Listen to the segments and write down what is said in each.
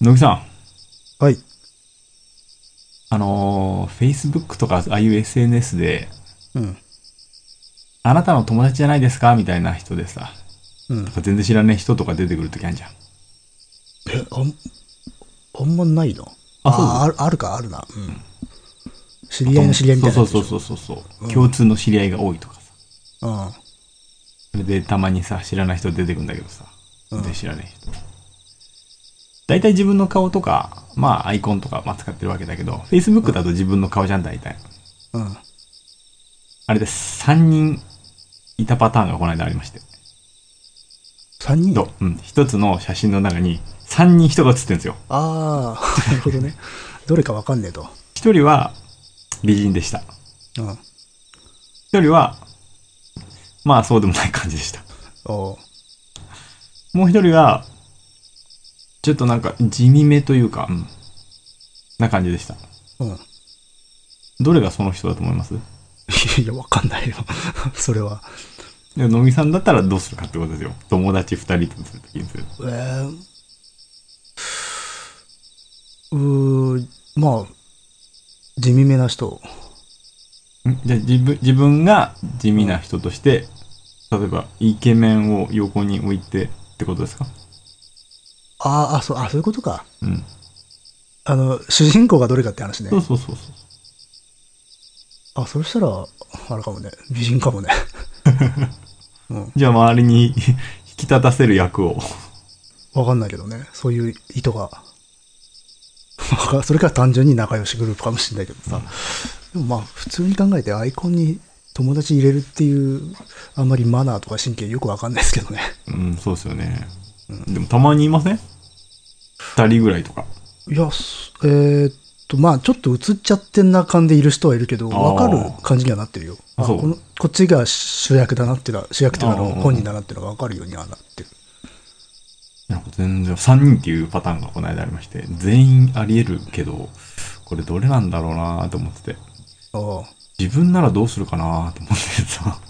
野木さん、はい。あのー、Facebook とかああいう SNS で、うん。あなたの友達じゃないですか？みたいな人でさ、うん。全然知らない人とか出てくるときあるじゃん。え、あん、あんまないのあそうあある、あるか、あるな。うん。知り合いの知り合いみたいなそう。そうそうそうそう、共通の知り合いが多いとかさ。うん。それでたまにさ、知らない人出てくるんだけどさ。うんで知らない人。大体自分の顔とか、まあアイコンとか、まあ、使ってるわけだけど、Facebook だと自分の顔じゃん、大体。うん。あれです。3人いたパターンがこの間ありまして。三人？と、うん。一つの写真の中に3人人が写ってるんですよ。ああ、なるほどね。どれかわかんねえと。一人は美人でした。うん。一人は、まあそうでもない感じでした。おうもう一人は、ちょっとなんか地味めというか、うん。な感じでした。うん。どれがその人だと思います？いや、わかんないよ。それは。で野木さんだったらどうするかってことですよ。友達二人とするときにする。えー、うー、まあ、地味めな人。ん？じゃあ自分、自分が地味な人として、例えばイケメンを横に置いてってことですか？あーあ、そう、あ、そういうことか。うん。あの、主人公がどれかって話ねそ。うそうそうそう。あ、そしたら、あれかもね。美人かもね。うん。じゃあ周りに 引き立たせる役を。わかんないけどね。そういう意図が。それから単純に仲良しグループかもしれないけどさ。でもまあ、普通に考えてアイコンに友達入れるっていう、あんまりマナーとか神経よくわかんないですけどね。うん、そうですよね。でもたまにいません？二人ぐらいとか。いや、すえーっと、まあ、ちょっと映っちゃってんな感でいる人はいるけど、わかる感じにはなってるよ。あこのこっちが主役だなっていうのは、主役っていうのは本人だなっていうのがわかるようにはなってる。なんか全然、三人っていうパターンがこの間ありまして、全員あり得るけど、これどれなんだろうなと思ってて。ああ。自分ならどうするかなと思ってさ。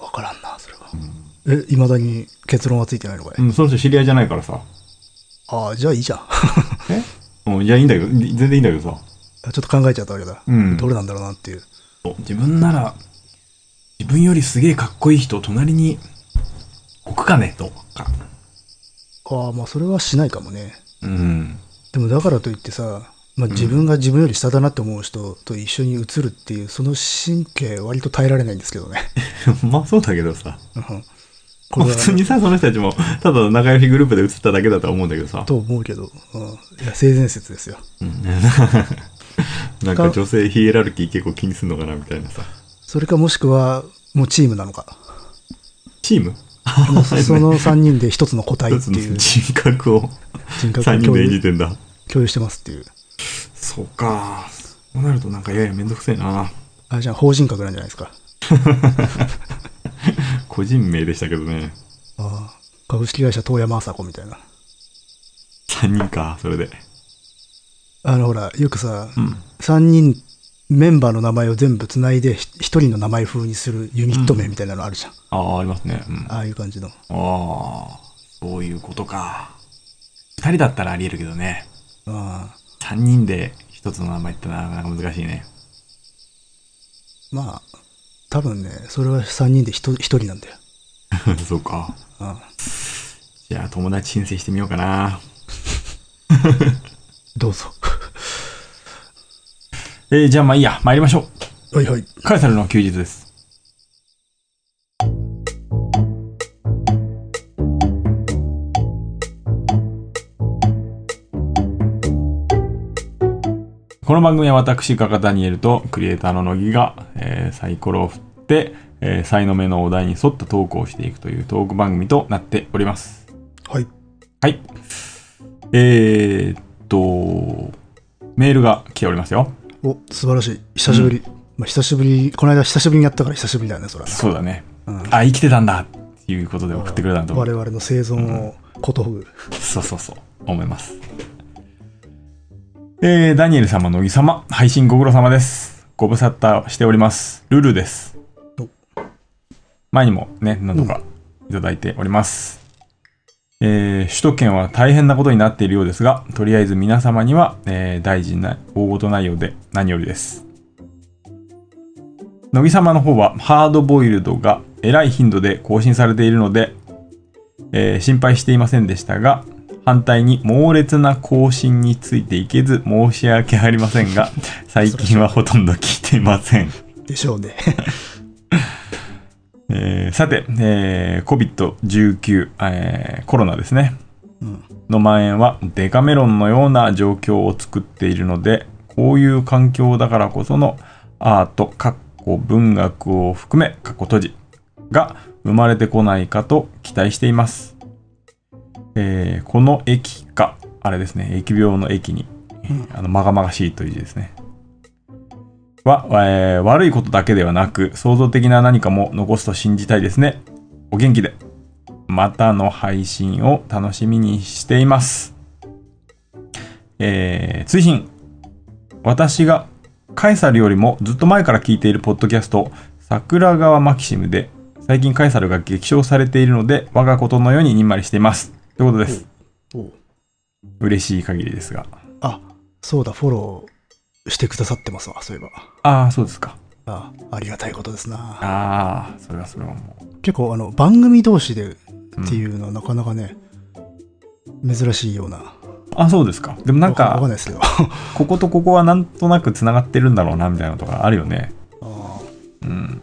わからんな、それは。え、未だに結論はついてないのかい、うん、その人知り合いじゃないからさ。ああ、じゃあいいじゃん。え？うん、いや、いいんだけど、全然いいんだけどさ。ちょっと考えちゃったわけだ。うんどれなんだろうなっていう。自分なら、自分よりすげえかっこいい人を隣に置くかね？とか。ああ、まあそれはしないかもね。うん。でもだからといってさ、まあ、自分が自分より下だなって思う人と一緒に映るっていう、その神経割と耐えられないんですけどね。まあそうだけどさ。うんまあ普通にさ、その人たちも、ただの仲良しグループで映っただけだとは思うんだけどさ。と思うけど、うん、いや性善説ですよ。うん なんか女性ヒエラルキー結構気にすんのかなみたいなさ。それかもしくは、もうチームなのか。チーム？そ その3人で一つの個体っていう人格を人格3人で演じてんだ。共有してますっていう。そうか。そうなるとなんかややめんどくせえな。あれじゃあ法人格なんじゃないですか。個人名でしたけどね。ああ株式会社遠山麻子みたいな。3人か、それで。あのほら、よくさ、うん。3人、メンバーの名前を全部つないで、1人の名前風にするユニット名みたいなのあるじゃん。ああ、ありますね。うん。あああいう感じの。あ、そういうことか。2人だったらあり得るけどね。ああ3人で1つの名前ってなかなか難しいね。まあ、多分ね、それは3人で 1, 人なんだよ。そうか。ああじゃあ友達申請してみようかな。どうぞ。えー、じゃあまあいいや、参りましょう。はいはい。カエサルの休日です。この番組は私、カカダニエルとクリエイターの乃木が、えーサイコロを振って、えー、才の目のお題に沿ったトークをしていくというトーク番組となっております。はい。はい。えー、っと、メールが来ておりますよ。お、素晴らしい。久しぶり。まあ、久しぶり、この間久しぶりにやったから久しぶりだよね、それはね。そうだね。うんあ、生きてたんだっていうことで送ってくれたんだと思う。我々の生存をことほぐ。そうそうそう。思います。えー、ダニエル様、乃木様、配信ご苦労様です。ご無沙汰しております。ルルですお。前にもね、何度かいただいております。えー首都圏は大変なことになっているようですが、とりあえず皆様には、えー大事な大事ないようで何よりです。乃木様の方はハードボイルドがえらい頻度で更新されているので、えー心配していませんでしたが、反対に猛烈な更新についていけず申し訳ありませんが、最近はほとんど聞いていません。でしょうね。えーさて、えー COVID-19、えーコロナですね。うん。の蔓延はデカメロンのような状況を作っているので、こういう環境だからこそのアート、かっこ文学を含め、かっこ閉じが生まれてこないかと期待しています。えーこの疫か、あれですね、疫病の疫に、あの、まがまがしいという字ですね。は、えー悪いことだけではなく、創造的な何かも残すと信じたいですね。お元気で。またの配信を楽しみにしています。えー、追伸。私がカエサルよりもずっと前から聞いているポッドキャスト、桜川マキシムで、最近カエサルが激賞されているので、我がことのようににんまりしています。ということです。嬉しい限りですが。あ、そうだ、フォローしてくださってますわ、そういえば。ああ、そうですか。あありがたいことですな。ああ、それはそれはも結構、あの、番組同士でっていうのはなかなかね、珍しいような。う。あそうですか。でもなんわかわかんか、ないですけど。こことここはなんとなく繋がってるんだろうな、みたいなのとかあるよね。あうん。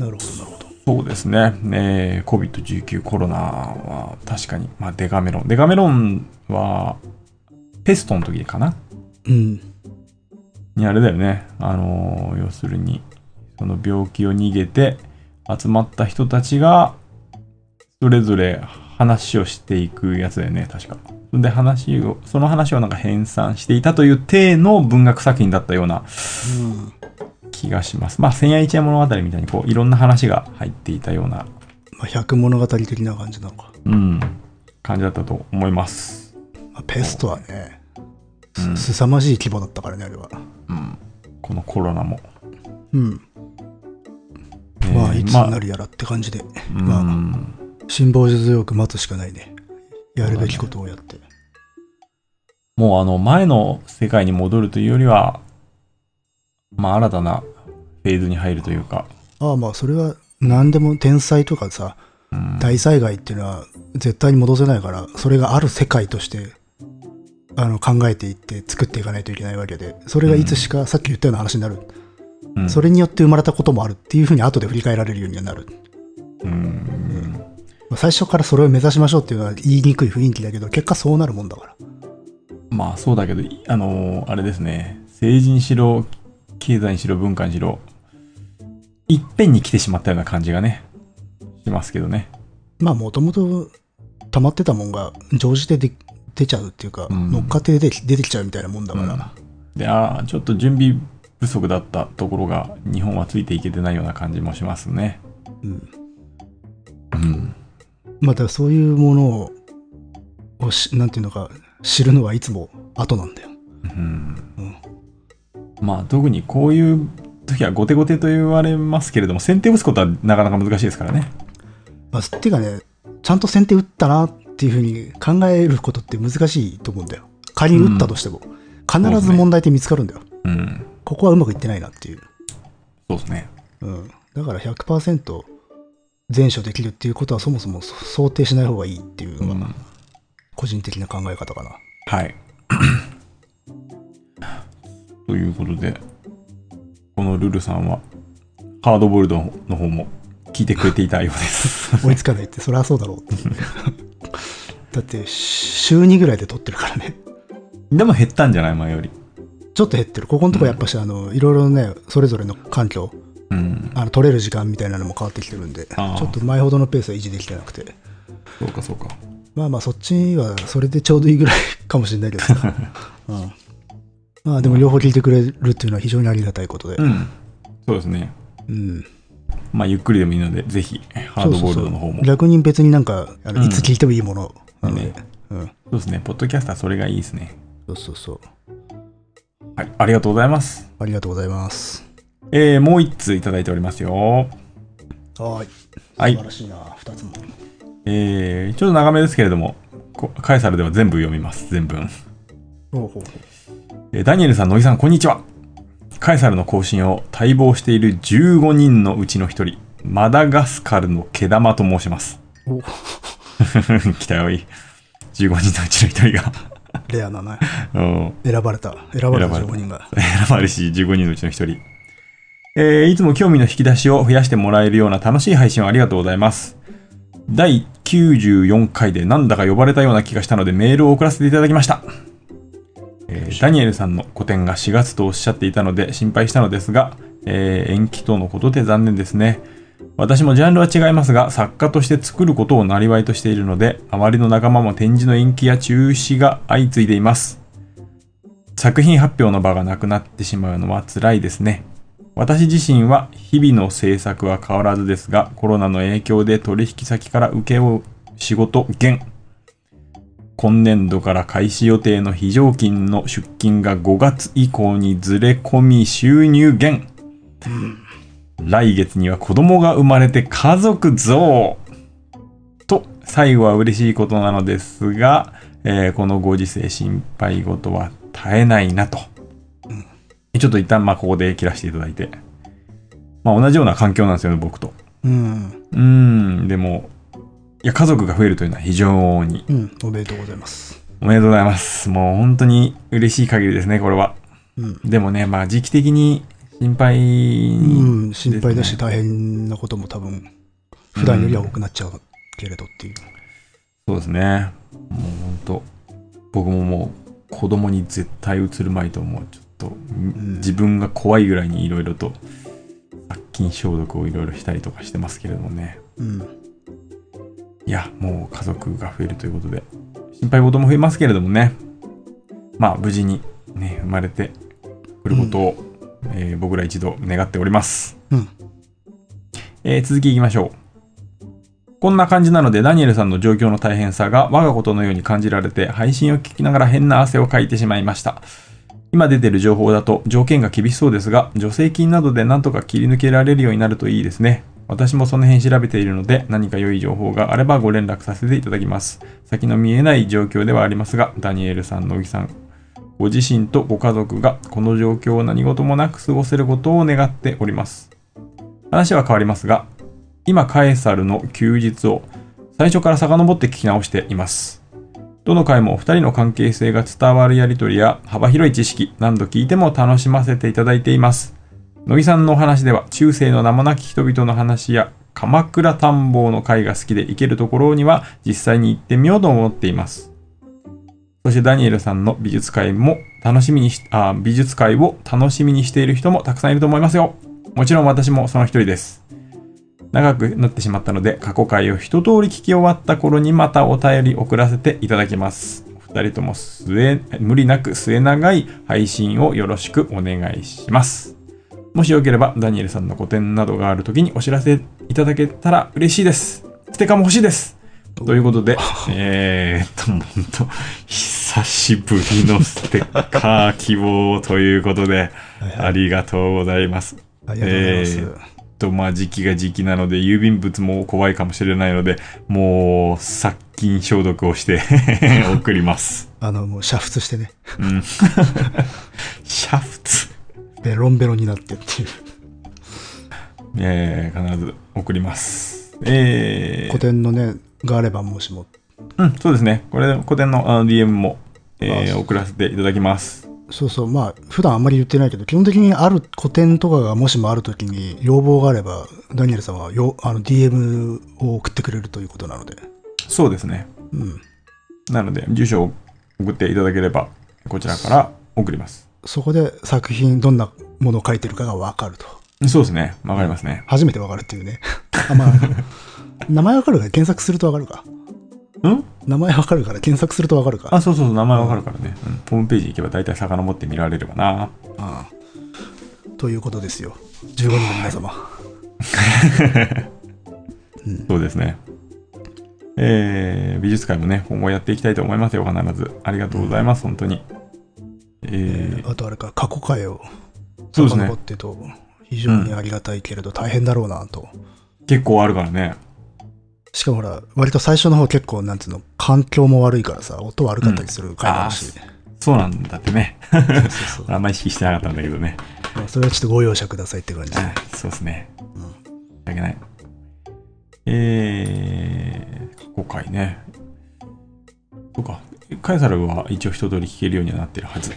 あ、なるほど、なるほど。そうですね。えー、COVID-19 コロナは確かに、まあ、デカメロン。デカメロンは、ペストの時かな？うん。にあれだよね。あのー要するに、その病気を逃げて集まった人たちが、それぞれ話をしていくやつだよね、確か。で、話を、その話をなんか編纂していたという体の文学作品だったようなうん。気がします。まあ、千夜一夜物語みたいに、こう、いろんな話が入っていたようなまあ、百物語的な感じなのか。うん、感じだったと思います。まあ、ペストはね、うんすさまじい規模だったからね、あれは。うん、このコロナも。うん。えーまあ、いつになるやらって感じで、まあうん辛抱強く待つしかないね。やるべきことをやって。もうあの前の世界に戻るというよりは、まあ新たなフェーズに入るというか、ああ、まあ、それは何でも天災とかさ、うん大災害っていうのは絶対に戻せないから、それがある世界として、あの、考えていって作っていかないといけないわけで、それがいつしか、さっき言ったような話になる。うんそれによって生まれたこともあるっていうふうに後で振り返られるようにはなる。うんまあ最初からそれを目指しましょうっていうのは言いにくい雰囲気だけど、結果そうなるもんだから。まあそうだけど、いあのーあれですね、政治にしろ、経済にしろ、文化にしろ、いっぺんに来てしまったような感じがね、しますけどね。まあ、もともと溜まってたもんが、常時でで出ちゃうっていうか、うん乗っかって出てきちゃうみたいなもんだから。で、ああ、ちょっと準備不足だったところが、日本はついていけてないような感じもしますね。うん。うん。またそういうものを、をしなんていうのか、知るのはいつも後なんだよ。うんうんまあ特にこういう時は後手後手と言われますけれども先手打つことはなかなか難しいですからね。まあ、っていうかね、ちゃんと先手打ったなっていうふうに考えることって難しいと思うんだよ。仮に打ったとしても、必ず問題点見つかるんだよ。うん。ここはうまくいってないなっていう。そうですね。うん。だから100%全処できるっていうことはそもそもそ想定しない方がいいっていううんのが個人的な考え方かな。はい。ということでこのルルさんはハードボイルドの方も聞いてくれていたようです。追いつかないって、そりゃそうだろうって。だって、週2ぐらいで撮ってるからね。でも減ったんじゃない前より。ちょっと減ってる。ここのとこやっぱし、あの、いろいろね、それぞれの環境、うん。あの取れる時間みたいなのも変わってきてるんで、ちょっと前ほどのペースは維持できてなくて。そうかそうか。まあまあ、そっちはそれでちょうどいいぐらいかもしれないけどさ。うん。まあでも両方聞いてくれるっていうのは非常にありがたいことでう。ん。そうですね。うん。まあゆっくりでもいいのでぜひハードボイルドの方も。逆に別になんか、あのうんいつ聞いてもいいものなので。ねうん。そうですね。ポッドキャスターそれがいいですね。そうそうそう。はい。ありがとうございます。ありがとうございます。えー、もう一通いただいておりますよ。はい。はい素晴らしいな、二つも。えー、ちょっと長めですけれども、こカエサルでは全部読みます、全文。ほうほうほえーダニエルさん、乃木さん、こんにちは。カエサルの更新を待望している15人のうちの一人、マダガスカルの毛玉と申します。う。お 来たよ、いい。15人のうちの一人が。レアなね。うん選ばれた。選ばれた選ばれた15人が。選ばれし15人のうちの一人。えーいつも興味の引き出しを増やしてもらえるような楽しい配信をありがとうございます。第94回でなんだか呼ばれたような気がしたのでメールを送らせていただきました。えーダニエルさんの個展が4月とおっしゃっていたので心配したのですが、えー延期とのことで残念ですね。私もジャンルは違いますが、作家として作ることを生りとしているので、周りの仲間も展示の延期や中止が相次いでいます。作品発表の場がなくなってしまうのは辛いですね。私自身は日々の制作は変わらずですが、コロナの影響で取引先から請け負う仕事減。今年度から開始予定の非常勤の出勤が5月以降にずれ込み収入減。来月には子供が生まれて家族増と最後は嬉しいことなのですが、えーこのご時世心配事は絶えないなと。ちょっと一旦まあここで切らせていただいて。まあ同じような環境なんですよね、僕と。うん。うーん、でも、いや、家族が増えるというのは非常にうん。おめでとうございます。おめでとうございます。もう本当に嬉しい限りですね、これは。うん。でもね、まあ時期的に心配に、うん、心配だし大変なことも多分、普段よりは多くなっちゃうけれどっていう。そうですね。もう本当、僕ももう子供に絶対移るまいと思う。ちょっと、ん自分が怖いぐらいにいろいろと殺菌消毒をいろいろしたりとかしてますけれどもね。うん。いや、もう家族が増えるということで、心配事も増えますけれどもね。まあ無事にね、生まれてくることを、えー僕ら一度願っております。うん。えー続きいきましょう。こんな感じなので、ダニエルさんの状況の大変さが我がことのように感じられて、配信を聞きながら変な汗をかいてしまいました。今出てる情報だと条件が厳しそうですが、助成金などでなんとか切り抜けられるようになるといいですね。私もその辺調べているので、何か良い情報があればご連絡させていただきます。先の見えない状況ではありますが、ダニエルさん、野木さん、ご自身とご家族がこの状況を何事もなく過ごせることを願っております。話は変わりますが、今カエサルの休日を最初から遡って聞き直しています。どの回もお二人の関係性が伝わるやりとりや幅広い知識、何度聞いても楽しませていただいています。乃木さんのお話では中世の名もなき人々の話や鎌倉探訪の回が好きで行けるところには実際に行ってみようと思っています。そしてダニエルさんの美術会も楽しみにし、あ、美術会を楽しみにしている人もたくさんいると思いますよ。もちろん私もその一人です。長くなってしまったので、過去回を一通り聞き終わった頃にまたお便り送らせていただきます。お二人とも末無理なく末長い配信をよろしくお願いします。もしよければ、ダニエルさんの個展などがあるときにお知らせいただけたら嬉しいです。ステッカーも欲しいです。ということで、えーっと、ほんと、久しぶりのステッカー希望ということで、ありがとうございます。ありがとうございます。えーと、まあ時期が時期なので、郵便物も怖いかもしれないので、もう、殺菌消毒をして 送ります。あの、もう煮沸してね、うん。シャフツ。ベロンベロンになってっていう。えー、必ず送ります。え古典のね、があればもしも。ー、うん、そうですね。これ、古典のあの DM も、えーあ送らせていただきます。そうそう、まあ、普段あんまり言ってないけど、基本的にある古典とかがもしもあるときに要望があれば、ダニエルさんはよあの DM を送ってくれるということなので。そうですね。うん。なので、住所を送っていただければ、こちらから送ります。そこで作品、どんなものを書いてるかがわかると。そうですね。わかりますね。初めてわかるっていうね。あ、まあ、名前わかるから検索するとわかるか。うん？名前わかるから検索するとわかるか。あ、そうそうそう、名前わかるからね。うん、ホームページ行けば大体遡って見られればな。ということですよ。15人の皆様。そうですね。えー、美術館もね、今後やっていきたいと思いますよ、必ず。ありがとうございます、本当に。えー、あとあれか、過去回を遡ってると、非常にありがたいけれど大変だろうなと。結構あるからね。しかもほら、割と最初の方結構、なんつうの、環境も悪いからさ、音悪かったりする回もあるし。そうなんだってね。あんまり意識してなかったんだけどね。まあそれはちょっとご容赦くださいって感じそうですね。申し訳ない。えー、過去回ね。そうか。カエサルは一応一通り聞けるようにはなってるはず。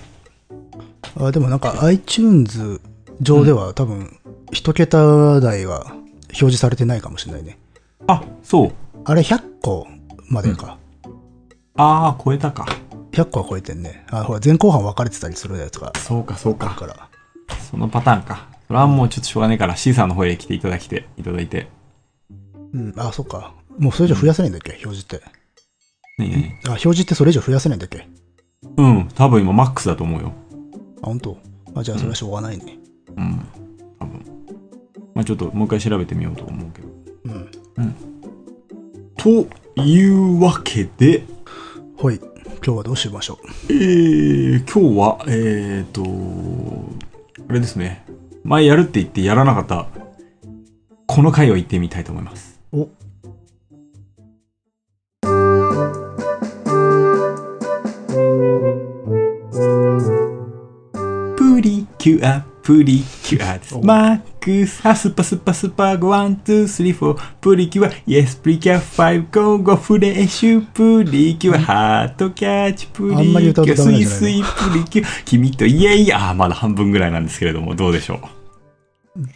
あでもなんか iTunes 上では多分、一桁台が表示されてないかもしれないね。あ、そう。あれ100個までか。ああ、超えたか。100個は超えてんね。あ、ほら、前後半分かれてたりするやつがそうか、そうか。あるから。そのパターンか。それはもうちょっとしょうがないから、C さんの方へ来ていただきて、いただいて。うん、あ、そっか。もうそれ以上増やせないんだっけ？表示って。ねあ、表示ってそれ以上増やせないんだっけ？えうん、多分今マックスだと思うよ。あ、本当？あ、じゃあそれはしょうがないね。うん、多分。まあちょっともう一回調べてみようと思うけど。うん。というわけで、ほい。今日はどうしましょえー、今日は、えーと、あれですね。前やるって言ってやらなかった、この回を言ってみたいと思います。キュア、プリキュアです。おマックス、ハスパスパスパゴ、ワン、ツー、スリー、フォー、プリキュア、イエス、プリキュア、ファイブ、ゴーゴー、フレッシュ、プリキュア、ハートキャッチ、プリキュア、スイスイ、プリキュア、君とイエイ、あー、まだ半分ぐらいなんですけれども、どうでしょう？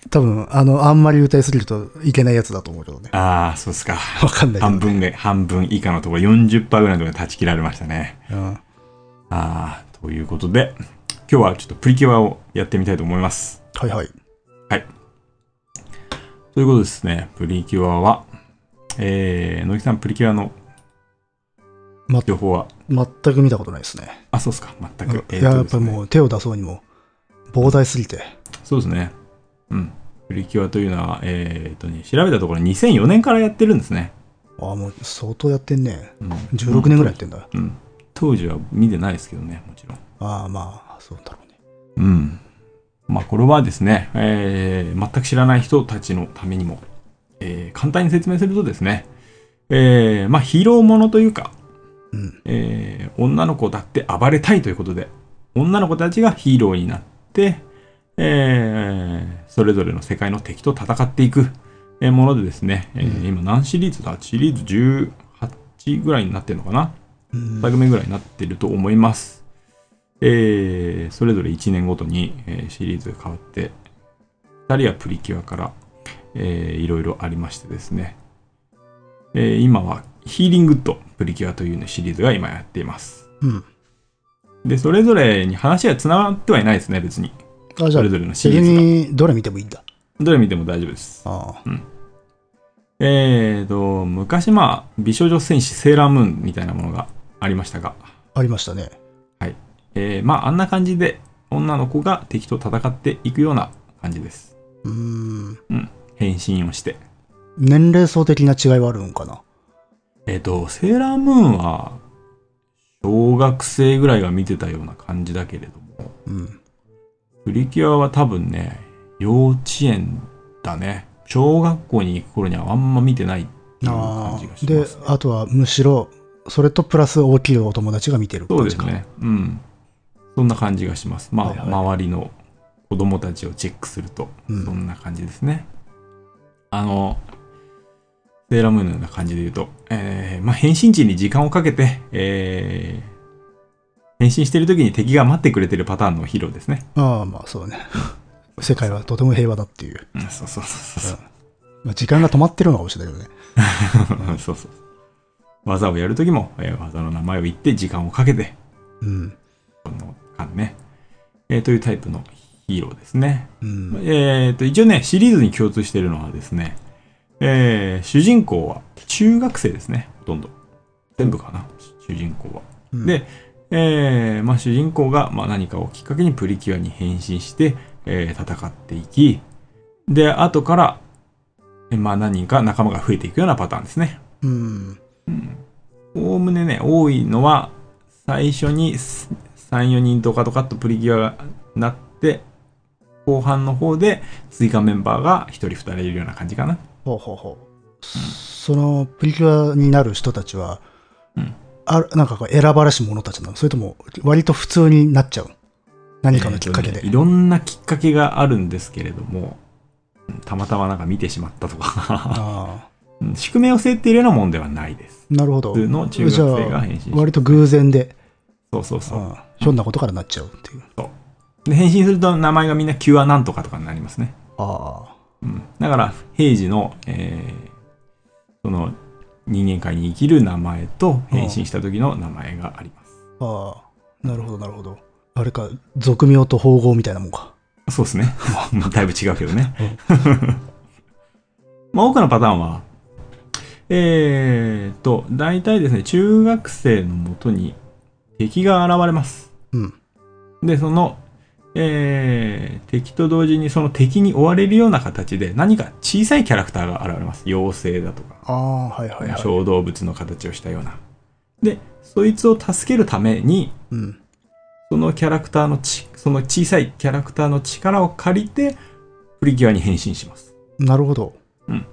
多分、あの、あんまり歌いすぎるといけないやつだと思うけどね。あー、そうですか。わかんないね。半分で、半分以下のところ、40%ぐらいのところで断ち切られましたね。うん。あー、ということで、今日はちょっとプリキュアをやってみたいと思います。はいはい。ということですね、プリキュアは、えー、野木さん、プリキュアのま情報は、全く見たことないですね。あ、そうっすか、全く。えいや、やっぱりもう手を出そうにも膨大すぎて。そうですね。うん。プリキュアというのは、えーとね、調べたところ2004年からやってるんですね。ああ、もう相当やってんね。うん、16年ぐらいやってんだ。うん。当時は見てないですけどね、もちろん。ああ、まあ、そうだろうね。うん。まあ、これはですね、えー、全く知らない人たちのためにも、えー簡単に説明するとですね、えー、まあ、ヒーローものというか、うん。えー女の子だって暴れたいということで、女の子たちがヒーローになって、えーそれぞれの世界の敵と戦っていくえーものでですね、えーうん今何シリーズだ？シリーズ18ぐらいになってるのかな？うん2作目ぐらいになってると思います。えーそれぞれ1年ごとに、えーシリーズが変わって、2人はプリキュアから、えーいろいろありましてですね、えー今はヒーリングッドプリキュアという、ね、シリーズが今やっています。うん。で、それぞれに話は繋がってはいないですね、別に。あ、じゃあそれ、ぞれのシリ別ーズが。にどれ見てもいいんだ。どれ見ても大丈夫です。ああ。えーと、昔まあ、美少女戦士セーラームーンみたいなものがありましたが、ありましたね。えーまああんな感じで女の子が敵と戦っていくような感じです。うーん。変身をして。年齢層的な違いはあるんかな？えっ、と、セーラームーンは小学生ぐらいが見てたような感じだけれども、うん。プリキュアは多分ね、幼稚園だね。小学校に行く頃にはあんま見てないっていう感あじがします、ね。、あとはむしろ、それとプラス大きいお友達が見てるそう感じか。ですね。うん。そんな感じがします。まあ、はいはい周りの子供たちをチェックすると、うんそんな感じですね。あの、セーラームーンのような感じで言うと、えーまあ、変身地に時間をかけて、えー変身してる時に敵が待ってくれてるパターンのヒーローですね。ああ、まあそうね。世界はとても平和だっていう。うん、そうそうそうそうまあ、時間が止まってるのかもしいけどね。そう。そう。技をやる時も、えー技の名前を言って時間をかけて、うん。この間ね、えーというタイプのヒーローですね。うん。えー、と一応ね、シリーズに共通しているのはですね、えー主人公は中学生ですね、ほとんど。全部かな、主人公は。うんで、えーまあ、主人公が、まあ、何かをきっかけにプリキュアに変身して、えー戦っていき、で、後から、えーまあ、何人か仲間が増えていくようなパターンですね。うん。おおむねね、多いのは、最初に3、4人とかとかっとプリキュアがなって、後半の方で追加メンバーが1人2人いるような感じかな。ほうほうほう。そのプリキュアになる人たちは、うんあるなんかこう選ばれし者たちなのそれとも割と普通になっちゃう何かのきっかけで。えーとねいろんなきっかけがあるんですけれども、うんたまたまなんか見てしまったとか、宿命を背負っているようなもんではないです。あ、なるほど。普通の中学生が変身割と偶然で、そうそうそう。ひょんなことからなっちゃうっていう。で変身すると名前がみんなキュアなんとかとかになりますね。ああ、うん、だから、平時の、えーその人間界に生きる名前と変身した時の名前があります。ああ、なるほど、なるほど。あれか、俗名と縫合みたいなもんか。そうですね。だいぶ違うけどね。まあ、多くのパターンは、えーっと、大体ですね、中学生のもとに敵が現れます。うん。で、その、えー敵と同時にその敵に追われるような形で何か小さいキャラクターが現れます。妖精だとか、ああ、はいはいはい。小動物の形をしたような。で、そいつを助けるために、うん。そのキャラクターのち、その小さいキャラクターの力を借りて、プリキュアに変身します。なるほど。うん。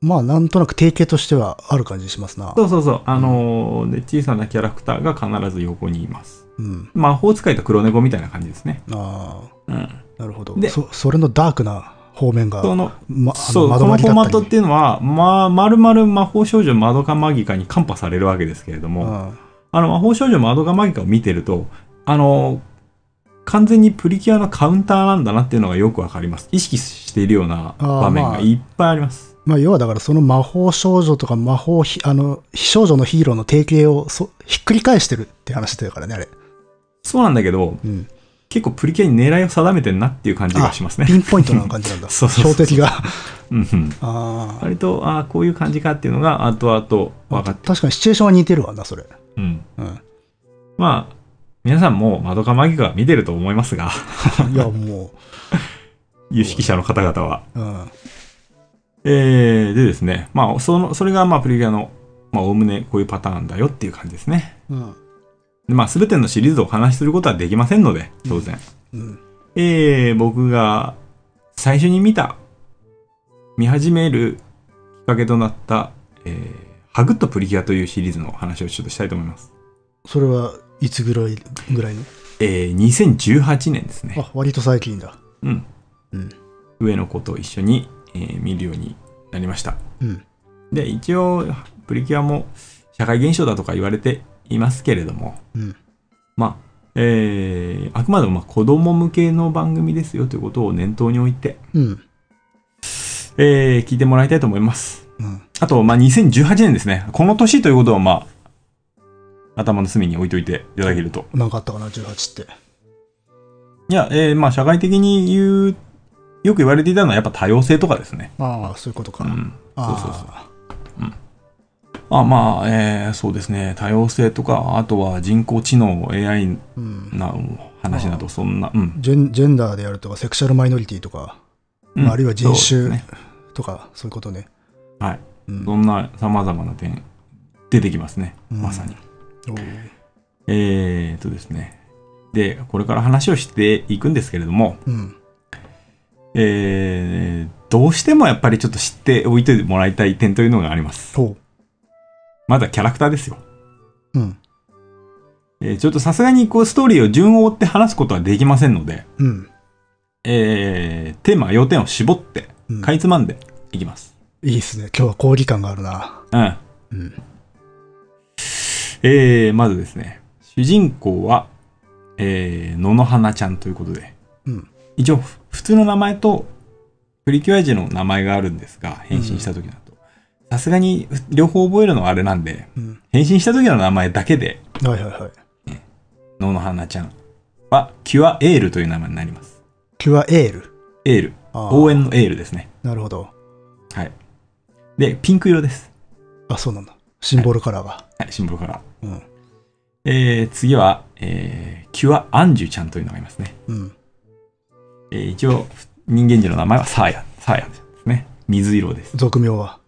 まあ、なんとなく定型としてはある感じしますな。そうそうそう。あのーで、小さなキャラクターが必ず横にいます。うん。魔法使いと黒猫みたいな感じですね。あうん。あ、なるほど。でそ、それのダークな方面が、その、ま、あそう、のこのフォーマットっりていうのは、まあ、まるまる魔法少女マドカマギカにカンパされるわけですけれども、あの、魔法少女マドカマギカを見てると、あの、完全にプリキュアのカウンターなんだなっていうのがよくわかります。意識しているような場面がいっぱいあります。まあ、要はだからその魔法少女とか魔法ひ、あの、非少女のヒーローの定型をそひっくり返してるって話だからね、あれ。そうなんだけど、うん。結構プリキュアに狙いを定めてんなっていう感じがしますね。ピンポイントな感じなんだ。そうそう標的が。うんうんああ。割と、ああ、こういう感じかっていうのが後々分かって、確かにシチュエーションは似てるわな、それ。うん。うん。まあ、皆さんもマドカマギカは見てると思いますが、いや、も 有識者の方々は。う、うん。えー、でですね、まあ、その、それがまあプリキュアの、まあ、おおむねこういうパターンだよっていう感じですね。うん。でまあ、すべてのシリーズをお話しすることはできませんので、当然。うん。えー、僕が最初に見た、見始めるきっかけとなった、えー、ハグッとプリキュアというシリーズの話をちょっとしたいと思います。それはいつぐらいぐらいの？えー、2018年ですね。あ、割と最近だ。うん。うん。上の子と一緒に、えー見るようになりました。うん。で、一応、プリキュアも社会現象だとか言われていますけれども、うん。まあ、えー、あくまでもまあ子供向けの番組ですよということを念頭に置いて、うん。えー、聞いてもらいたいと思います。うん。あと、まあ、2018年ですね。この年ということは、まあ、頭の隅に置いといていただけると。なんかあったかな、18って。いや、えー、まあ、社会的に言う、よく言われていたのはやっぱ多様性とかですね。ああ、そういうことか。うん。あそうそうそう。ああまあ、えー、そうですね。多様性とか、あとは人工知能、AI うん。な話など、そんな、うん。ジェンジェンダーであるとか、セクシャルマイノリティとか、うんまああるいは人種とか、そういうことね。はい。うん。そんな様々な点、出てきますね。うんまさに。えーとですね。で、これから話をしていくんですけれども、うん。えー、どうしてもやっぱりちょっと知っておいてもらいたい点というのがあります。ほまずはキャラクターですよ。う。うん。えーちょっとさすがにこうストーリーを順を追って話すことはできませんので、うん。えー、テーマ、要点を絞って、うんかいつまんでいきます。いいっすね。今日は講義感があるな。うん。うん。えー、まずですね、主人公は、えー、野々花ちゃんということで、うん。一応、ふ普通の名前と、プリキュア時の名前があるんですが、変身した時だと。さすがに、両方覚えるのはあれなんで、うん。変身した時の名前だけで、はいはいはい。野々花ちゃんは、キュアエールという名前になります。キュアエール？エール。応援のエールですね。なるほど。はい。で、ピンク色です。あ、そうなんだ。シンボルカラーが。はい、シンボルから。うん。えー、次は、えー、キュアアンジュちゃんというのがいますね。うん。えー、一応、人間児の名前はサーヤ。サーヤですね。水色です。俗名は？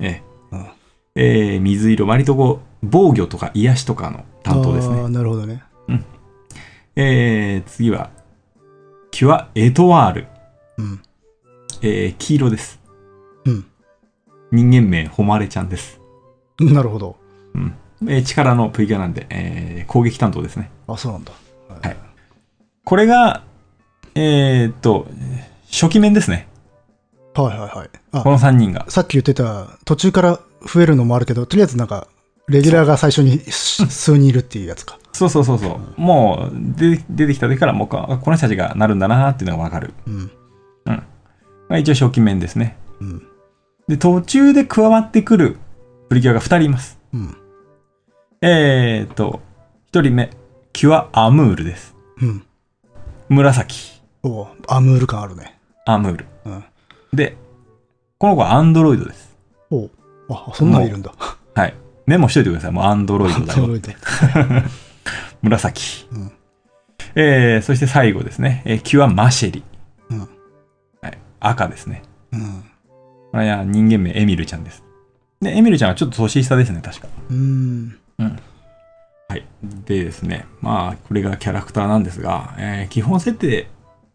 えーうん。えー水色。割とこう、防御とか癒しとかの担当ですああ、ね。なるほどね。えー、次は、キュアエトワール。うん。えー、黄色です。うん。人間名、誉れちゃんです。なるほど。うん。えー力のプリキュアなんで、えー攻撃担当ですね。あ、そうなんだ。はい。これが、えーっと、初期面ですね。はいはいはい。あこ、の3人が。さっき言ってた、途中から増えるのもあるけど、とりあえずなんか、レギュラーが最初にし数人いるっていうやつか。そうそうそうそう。もう出、出てきた時からもうこ、この人たちがなるんだなっていうのがわかる。うん。まあ、一応初期面ですね。うん。で、途中で加わってくるプリキュアが2人います。うん。えーっと、1人目、キュア・アムールです。うん。紫。おうアムール感あるね。アムール。うん。で、この子はアンドロイドです。おうあ、そんなんいるんだ。はい。メモしといてください。もうアンドロイドだよ。アンドロイド 紫。うんえー、そして最後ですね。えーキュア・マシェリ。うん。はい。赤ですね。うん。これは人間名エミルちゃんです。で、エミルちゃんはちょっと年下ですね、確か。うーん。はい。でですね、まあ、これがキャラクターなんですが、えー基本設定、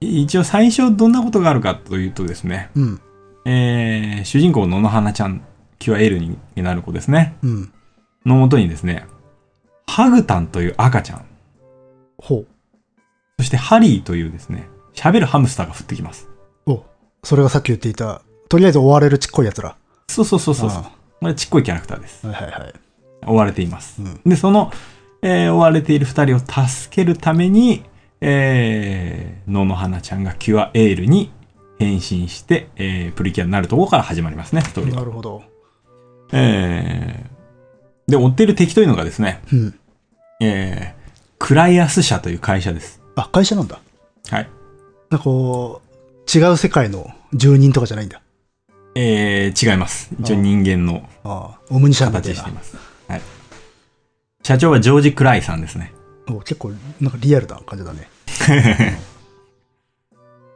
一応最初どんなことがあるかというとですね、うん。えー主人公の野花ちゃん、キュアエルになる子ですね、うん。のもとにですね、ハグタンという赤ちゃん、ほう。そしてハリーというですね、喋るハムスターが降ってきます。おそれがさっき言っていた、とりあえず追われるちっこいやつら。そうそうそうそうこれちっこいキャラクターです。はいはいはい。追われています。うん。で、その、えー追われている二人を助けるために、えー、野々花ちゃんがキュアエールに変身して、えープリキュアになるところから始まりますね、ストーリーは。なるほど。えー、で、追っている敵というのがですね、うん。えー、クライアス社という会社です。あ、会社なんだ。はい。なんかこう、違う世界の住人とかじゃないんだ。えー、違います。一応人間のああ、オムニシャン形してい。ます。はい。社長はジョージ・クライさんですね。お結構、なんかリアルな感じだね。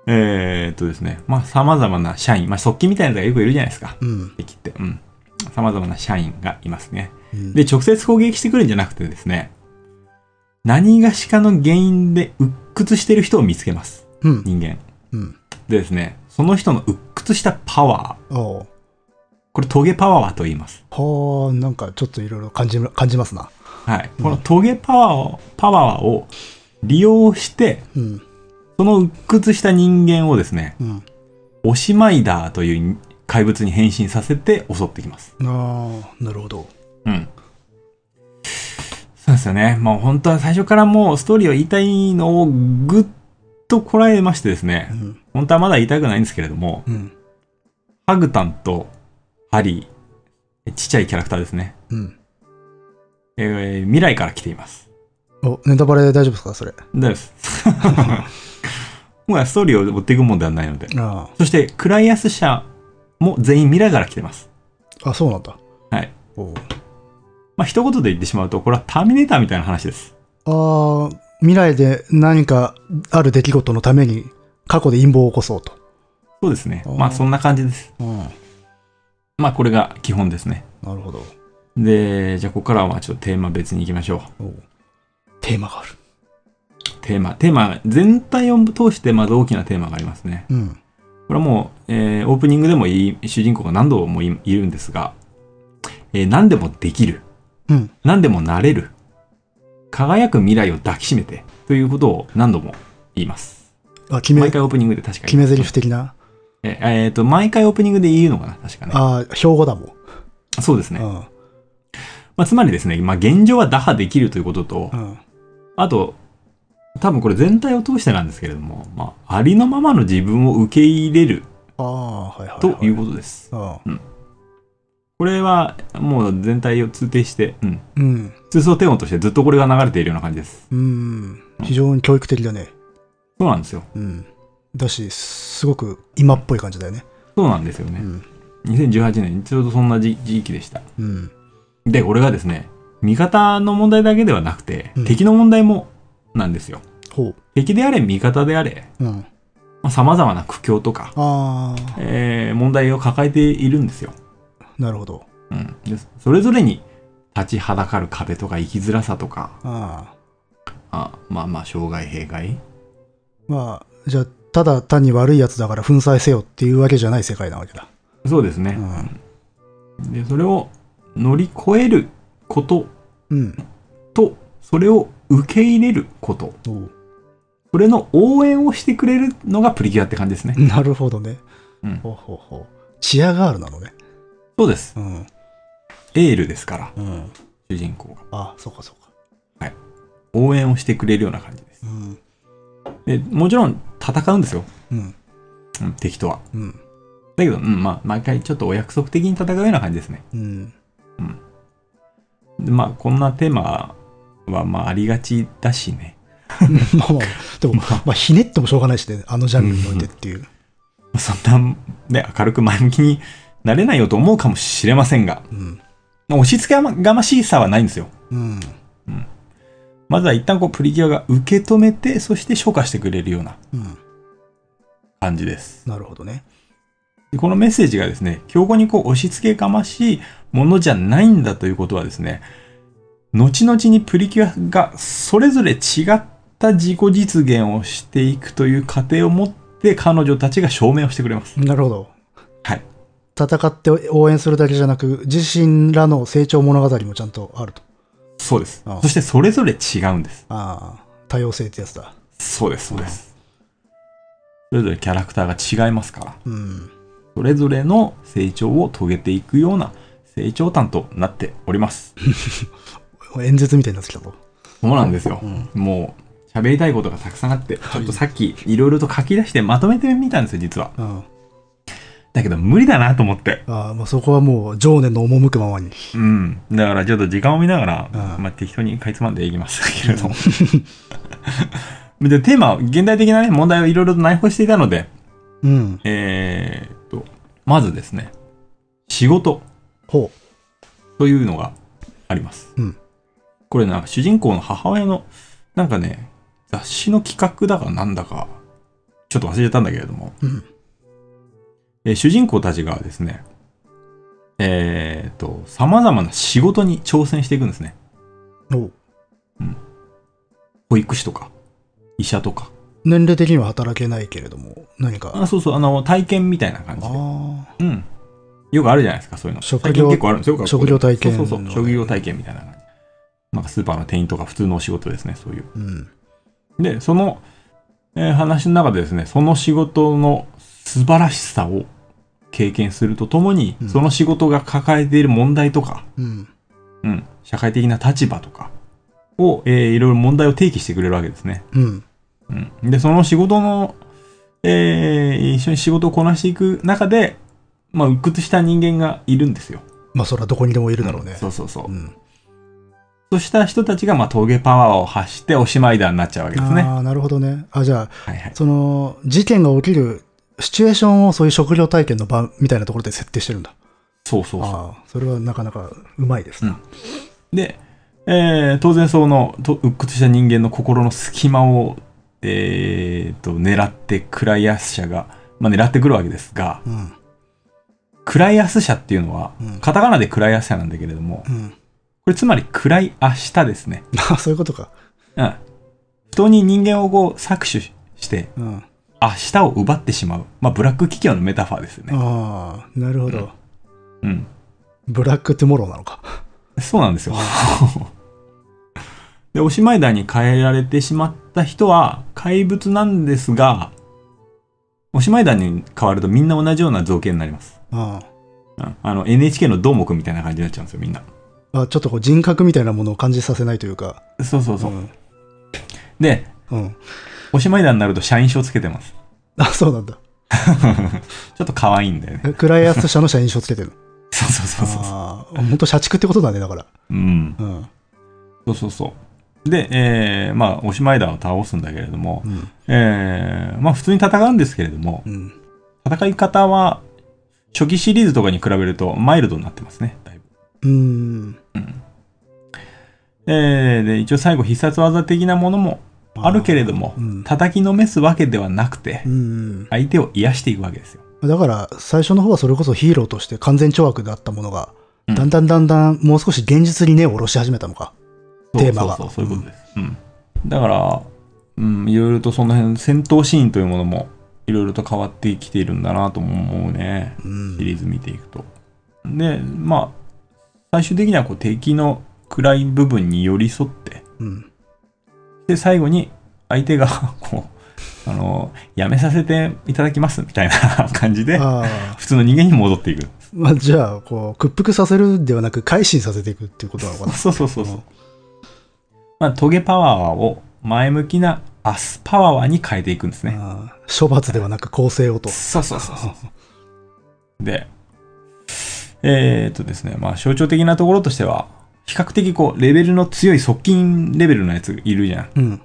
えーっとですね、まあ、様々な社員、まあ、側近みたいなのがよくいるじゃないですか。うん。敵って。うん。様々な社員がいますね。うんで、直接攻撃してくるんじゃなくてですね、何がしかの原因で鬱屈してる人を見つけます。うん。人間。うん。でですね、その人の鬱屈したパワー。おうこれトゲパワーと言います。はあ、なんかちょっといろいろ感じ、感じますな。はい。このトゲパワーを、パワーを利用して、うん。その鬱屈した人間をですね、うん。オシマイダーという怪物に変身させて襲ってきます。ああ、なるほど。うん。そうですよね。もう本当は最初からもうストーリーを言いたいのをぐっとこらえましてですねう、ん。本当はまだ言いたくないんですけれども、うん。ハグタンとハリー、ちっちゃいキャラクターですね。うん。えー未来から来ています。お、ネタバレ大丈夫ですか？それ。大丈夫です。もうストーリーを追っていくもんではないので。あそして、クライアス社も全員未来から来てます。あ。あ、そうなんだ。はい。おうまあ、一言で言ってしまうと、これはターミネーターみたいな話です。ああ、未来で何かある出来事のために過去で陰謀を起こそうと。そうですねまあ、そんな感じです。うん。まあ、これが基本ですね。なるほど。で、じゃあ、ここからはまあちょっとテーマ別に行きましょう。テーマがある。テーマ、テーマ、全体を通してまず大きなテーマがありますね。うん。これはもう、えーオープニングでもいい、主人公が何度もいいるんですが、えー何でもできる。うん。何でもなれる。輝く未来を抱きしめて。ということを何度も言います。あ、決め毎、回オープニングで確かに。決め台詞的な？ええーと、毎回オープニングで言うのかな確かね。ああ、標語だもん。そうですね。うん。まあ、つまりですね、まあ、現状は打破できるということとう、ん。あと、多分これ全体を通してなんですけれども、まあ、ありのままの自分を受け入れるああ、はいはい、はい。ということです。うん。これはもう全体を通底して、うん。うん。通奏低音としてずっとこれが流れているような感じです。うん。非常に教育的だね。そうなんですよ。うん。だし、すごく今っぽい感じだよね。そうなんですよね。うん。2018年、ちょうどそんな時時期でした。うん。で、これがですね、味方の問題だけではなくて、うん敵の問題もなんですよ。ほ敵であれ、味方であれ、う。うん。まあ、様々な苦境とか、ああ、えー問題を抱えているんですよ。なるほど。うん。でそれぞれに立ちはだかる壁とか生きづらさとか、ああ。あまあまあ、障害、弊害。まあ、じゃあ、ただ単に悪いやつだから粉砕せよっていうわけじゃない世界なわけだ。そうですね。うんで、それを乗り越えることうん。と、それを受け入れること。おうそれの応援をしてくれるのがプリキュアって感じですね。なるほどね。うんほうほうほう。チアガールなのね。そうです。うん。エールですから、うん。主人公が。あ、そうかそうか。応援をしてくれるような感じです。うん。で、もちろん戦うんですよ。うん。うん、敵とは。うん。だけど、うん、まあ、毎回ちょっとお約束的に戦うような感じですね。うん。でまあ、こんなテーマは、まあ、ありがちだしね。まあまあ、でも、まあ、ひねってもしょうがないしね、あのジャンルにおいてっていう。そんな、ね、明るく前向きになれないよと思うかもしれませんが、うん。押し付けがましさはないんですよ。うん。まずは一旦こう、プリキュアが受け止めて、そして消化してくれるようなうん。感じです。なるほどね。でこのメッセージがですね、標語にこう押し付けがましいものじゃないんだということはですね、後々にプリキュアがそれぞれ違った自己実現をしていくという過程を持って彼女たちが証明をしてくれます。なるほど。はい。戦って応援するだけじゃなく、自身らの成長物語もちゃんとあると。そうですああ。そしてそれぞれ違うんです。ああ、多様性ってやつだ。そうです、そうです。それぞれキャラクターが違いますから、うん。それぞれの成長を遂げていくような成長担となっております。演説みたいになってきたと。そうなんですよ。もう、喋りたいことがたくさんあって、ちょっとさっきいろいろと書き出してまとめてみたんですよ、実は。うん。だけど無理だなと思って。ああ、もうそこはもう情念の赴くままに。うん。だからちょっと時間を見ながら、うんまあ適当にかいつまんでいきましたけれども。で、テーマ、現代的なね、問題をいろいろと内包していたので、うん。えーっと、まずですね、仕事ほというのがあります。うんこれなんか主人公の母親の、なんかね、雑誌の企画だかなんだか、ちょっと忘れちゃったんだけれども、う。うん。えー主人公たちがですね、えーっと、様々な仕事に挑戦していくんですね。おう保育士とか、医者とか。年齢的には働けないけれども、何か。あ、そうそう、あの、体験みたいな感じで。あうん。よくあるじゃないですか、そういうの。職業結構あるんですよ。職業体験そうそうそう、の職業体験みたいな感じ。なんかスーパーの店員とか普通のお仕事ですね、そういう。あ。うん。で、その、えー話の中でですね、その仕事の素晴らしさを経験するとともに、うんその仕事が抱えている問題とか、うん。うん、社会的な立場とかを、えーいろいろ問題を提起してくれるわけですね。うん。うん、で、その仕事の、えー一緒に仕事をこなしていく中で、まあ、鬱屈した人間がいるんですよ。まあ、それはどこにでもいるだろうね。そうそうそう。うん。そうした人たちが、まあ、峠パワーを発しておしまいだになっちゃうわけですね。ああ、なるほどね。あ、じゃあ、はいはい。その、事件が起きるシチュエーションをそういう職業体験の場みたいなところで設定してるんだ。そうそうそう。それはなかなかうまいですな。で、えー当然そのと鬱屈した人間の心の隙間を、えーと狙ってクライアス社が、まあ、狙ってくるわけですがうん。クライアス社っていうのは、うんカタカナでクライアス社なんだけれどもうん。これつまり暗い明日ですね、あそういうことか。うん、布団に人間をこう搾取してうん。明日を奪ってしまう、まあ、ブラック企業のメタファーですよね、ああ、なるほど。うん、 black tomorrowなのか。そうなんですよ でオシマイダーに変えられてしまった人は怪物なんですがオシマイダーに変わるとみんな同じような造形になります。あうんあの NHK のどーもくんみたいな感じになっちゃうんですよ、みんな。ああちょっとこう人格みたいなものを感じさせないというか。そうそうそう。ん。で、うん。おしまいだになると社員証つけてます。あ、そうなんだ。ちょっと可愛いんだよね。えクライアンス社の社員証つけてる。そうそうそうそう。ああ、本当社畜ってことだね、だから。うん。うん。そうそうそう。で、えー、まあ、おしまいだを倒すんだけれども、うん。えー、まあ、普通に戦うんですけれども、うん。戦い方は、初期シリーズとかに比べるとマイルドになってますね、だいぶ。うん。えー、で、一応最後必殺技的なものもあるけれども、うん叩きのめすわけではなくてう、ん。相手を癒していくわけですよ。だから、最初の方はそれこそヒーローとして完全懲悪だったものが、うんだんだんだんだんもう少し現実に根を下ろし始めたのか。テーマがそうそうそう、そういうことです。うん。だから、うん、いろいろとその辺、戦闘シーンというものも、いろいろと変わってきているんだなとも思うね。うんシリーズ見ていくと。で、まあ、最終的にはこう敵の暗い部分に寄り添って、うん。で、最後に相手が、こう、あの、やめさせていただきますみたいな 感じで。普通の人間に戻っていく。まあ、じゃあ、こう、屈服させるではなく、改心させていくっていうことなのかな。そうそうそうそう。まあ、トゲパワーを前向きなアスパワーに変えていくんですね。ああ処罰ではなく構成をと。そうそうそうそう。で、えーっとですね、まあ象徴的なところとしては、比較的こう、レベルの強い側近レベルのやつがいるじゃん。うん。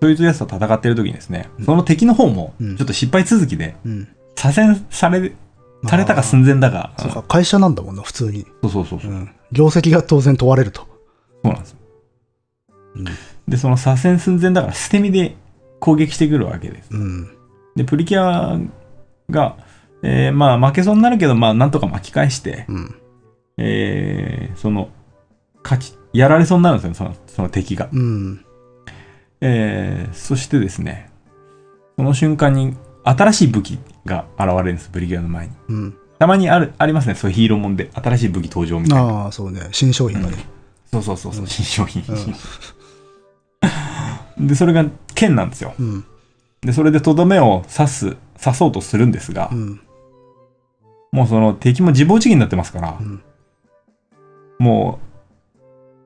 そういうやつと戦ってる時にですね、その敵の方も、うんちょっと失敗続きで、うん。左遷され、されたか寸前だが、そうか、会社なんだもんな、普通に。そうそうそうそうう、ん。業績が当然問われると。そうなんですよ。うん。で、その左遷寸前だから捨て身で攻撃してくるわけです。うん。で、プリキュアが、えーまあ負けそうになるけど、まあなんとか巻き返して、うん。えーその、勝ち、やられそうになるんですよ、そのその敵が。うん。えーそしてですね、その瞬間に新しい武器が現れるんです、プリキュアの前に。うん。たまにある、ありますね、そういうヒーローもんで、新しい武器登場みたいな。ああ、そうね。新商品がね。そうそうそうそう、新商品。うで、それが剣なんですよ。うん。で、それでとどめを刺す、刺そうとするんですがう、ん。もうその敵も自暴自棄になってますからう、ん。も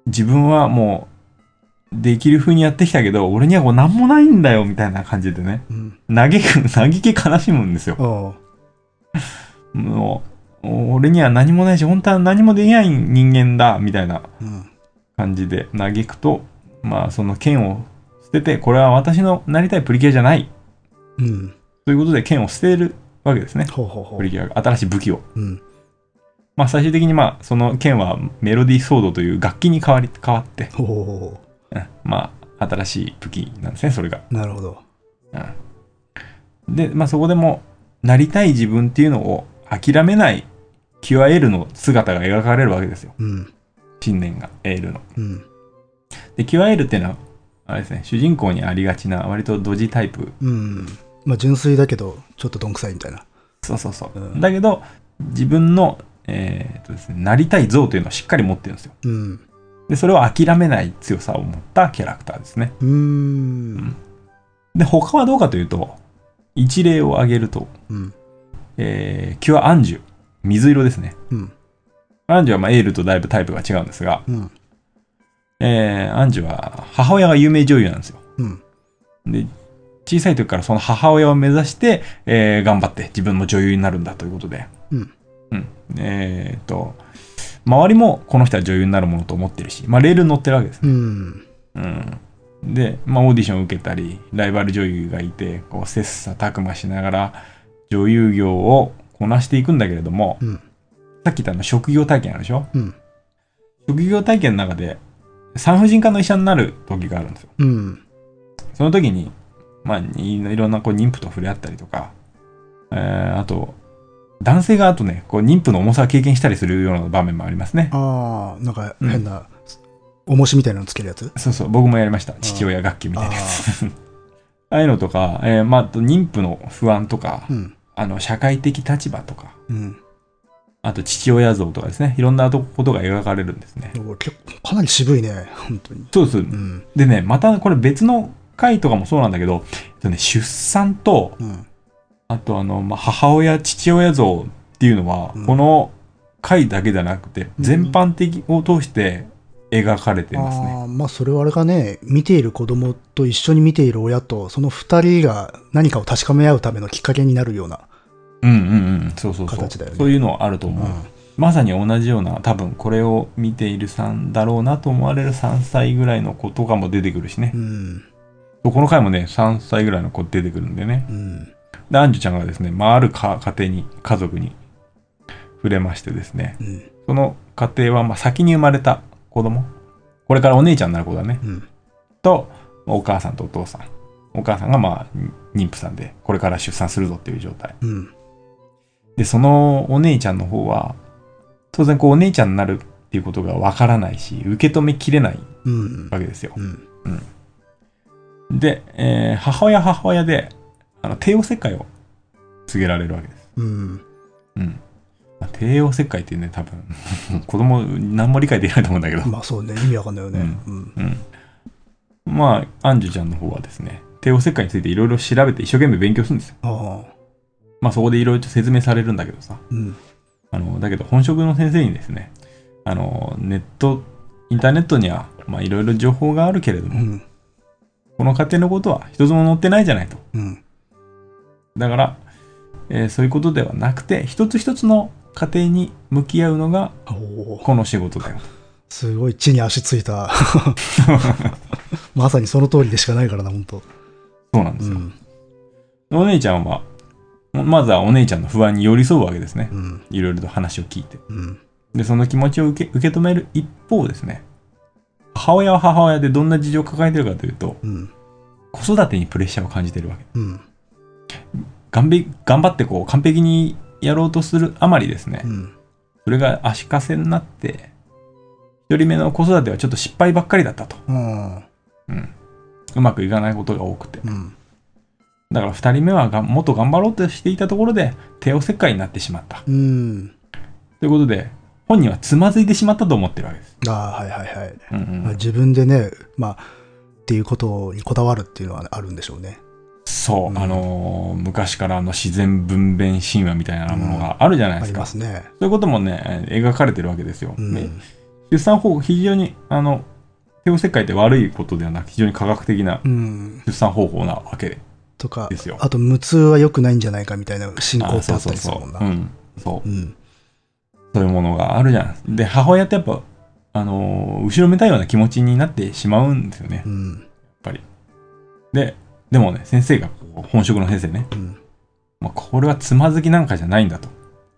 う、自分はもう、できる風にやってきたけど、俺にはこう何もないんだよ、みたいな感じでね、うん。嘆く、嘆き悲しむんですよ。もう、俺には何もないし、本当は何もできない人間だ、みたいなうん。感じで嘆くと、まあ、その剣を捨てて、これは私のなりたいプリキュアじゃない。うん。ということで、剣を捨てるわけですね。ほうほうほうプリ。キュアが、新しい武器を。うん。まあ、最終的に、まあ、その剣はメロディーソードという楽器に変わり、変わって、ほうほうほうんまあ、新しい武器なんですね、それが。う。なるほど。で、まあ、そこでも、なりたい自分っていうのを諦めないキュアエルの姿が描かれるわけですよ。うん。信念が、エールの。うん。で、キュアエルっていうのは、あれですね、主人公にありがちな、割とドジタイプ。うん。まあ、純粋だけど、ちょっとどんくさいみたいな。そうそうそう。うんだけど、自分の、えーっとですね、なりたい像というのをしっかり持ってるんですよ。うん。で、それを諦めない強さを持ったキャラクターですね。うーん。で、他はどうかというと、一例を挙げると、うん。えー、キュアアンジュ。水色ですね。うん。アンジュはまあエールとだいぶタイプが違うんですが、うん。えー、アンジュは母親が有名女優なんですよ。うん。で、小さい時からその母親を目指して、えー頑張って自分も女優になるんだということで。うん。うん。えーっと、周りもこの人は女優になるものと思ってるし、まあレールに乗ってるわけですね。うん。うん。で、まあオーディションを受けたり、ライバル女優がいて、こう切磋琢磨しながら女優業をこなしていくんだけれども、うん。さっき言ったあの職業体験あるでしょ？うん。職業体験の中で産婦人科の医者になる時があるんですよ。うん。その時に、まあ、いいろんなこう妊婦と触れ合ったりとか、えーあと、男性があとね、こう妊婦の重さを経験したりするような場面もありますね。ああ、なんか変な、重しみたいなのつけるやつ？そうそう、僕もやりました。父親学級みたいなやつ。あ あいうのとか、えーまあ、妊婦の不安とか、うん。あの、社会的立場とか、うん。あと父親像とかですね、いろんなことが描かれるんですね。お結構かなり渋いね、本当に。そうです。うん。でね、またこれ別の回とかもそうなんだけど、えっとね、出産と、うん。あとあの、まあ、母親、父親像っていうのは、うんこの回だけじゃなくて、うん全般的を通して描かれていますね。ああ、まあそれはあれかね、見ている子供と一緒に見ている親と、その二人が何かを確かめ合うためのきっかけになるような。うんうんうん。そうそうそう。形だよねそういうのはあると思う。うんまさに同じような、多分これを見ているさんだろうなと思われる3歳ぐらいの子とかも出てくるしねう。ん。この回もね、3歳ぐらいの子出てくるんでね。うん。で、アンジュちゃんがですね、まあ、あるか家庭に、家族に触れましてですね、うん。その家庭はまあ先に生まれた子供、これからお姉ちゃんになる子だね、うん。と、お母さんとお父さん。お母さんがまあ妊婦さんで、これから出産するぞっていう状態。うん。で、そのお姉ちゃんの方は、当然こうお姉ちゃんになるっていうことがわからないし、受け止めきれないうん。わけですよ。うん。で、えー母親母親で、あの帝王切開を告げられるわけです。うん。うん。まあ帝王切開ってね、多分、子供何も理解できないと思うんだけど。まあそうね、意味わかんないよね。うん。うん。まあ、アンジュちゃんの方はですね、帝王切開についていろいろ調べて一生懸命勉強するんですよ。ああ。まあそこでいろいろと説明されるんだけどさ。うん。あの、だけど本職の先生にですね、あの、ネット、インターネットには、まあいろいろ情報があるけれども、うん。この家庭のことは一つも載ってないじゃないと。うん。だから、えーそういうことではなくて、一つ一つの家庭に向き合うのが。この仕事だよ。すごい地に足ついた。まさにその通りでしかないからな、本当そうなんですよ。うん。お姉ちゃんは、まずはお姉ちゃんの不安に寄り添うわけですね。うん。いろいろと話を聞いて。うん。で、その気持ちを受け受け止める一方ですね、母親は母親でどんな事情を抱えてるかというと、うん。子育てにプレッシャーを感じてるわけ。うん。頑張頑張ってこう完璧にやろうとするあまりですね、うん。それが足かせになって、一人目の子育てはちょっと失敗ばっかりだったと。うん。うん。うまくいかないことが多くて。うん。だから二人目はがもっと頑張ろうとしていたところで帝王切開になってしまった。うん。ということで、本人はつまずいてしまったと思ってるわけです。ああ、はいはいはい。うんうんまあ自分でね、まあ、っていうことにこだわるっていうのはあるんでしょうね。そう、うんあのー昔からの自然分娩神話みたいなものがあるじゃないありですか。ますね。そういうこともね、描かれてるわけですよ。うん。で出産方法、非常に、あの、帝王切開って悪いことではなく、非常に科学的なうん。出産方法なわけとかですよ、あと、無痛は良くないんじゃないかみたいな進行あってあったそうそうそりするもんな。う。うん。そう。うん。そういうものがあるじゃないで、母親ってやっぱ、あのー後ろめたいような気持ちになってしまうんですよね。やっうん。ぱり。で、でもね、先生が、こう本職の先生ね、うん。まあ、これはつまずきなんかじゃないんだと。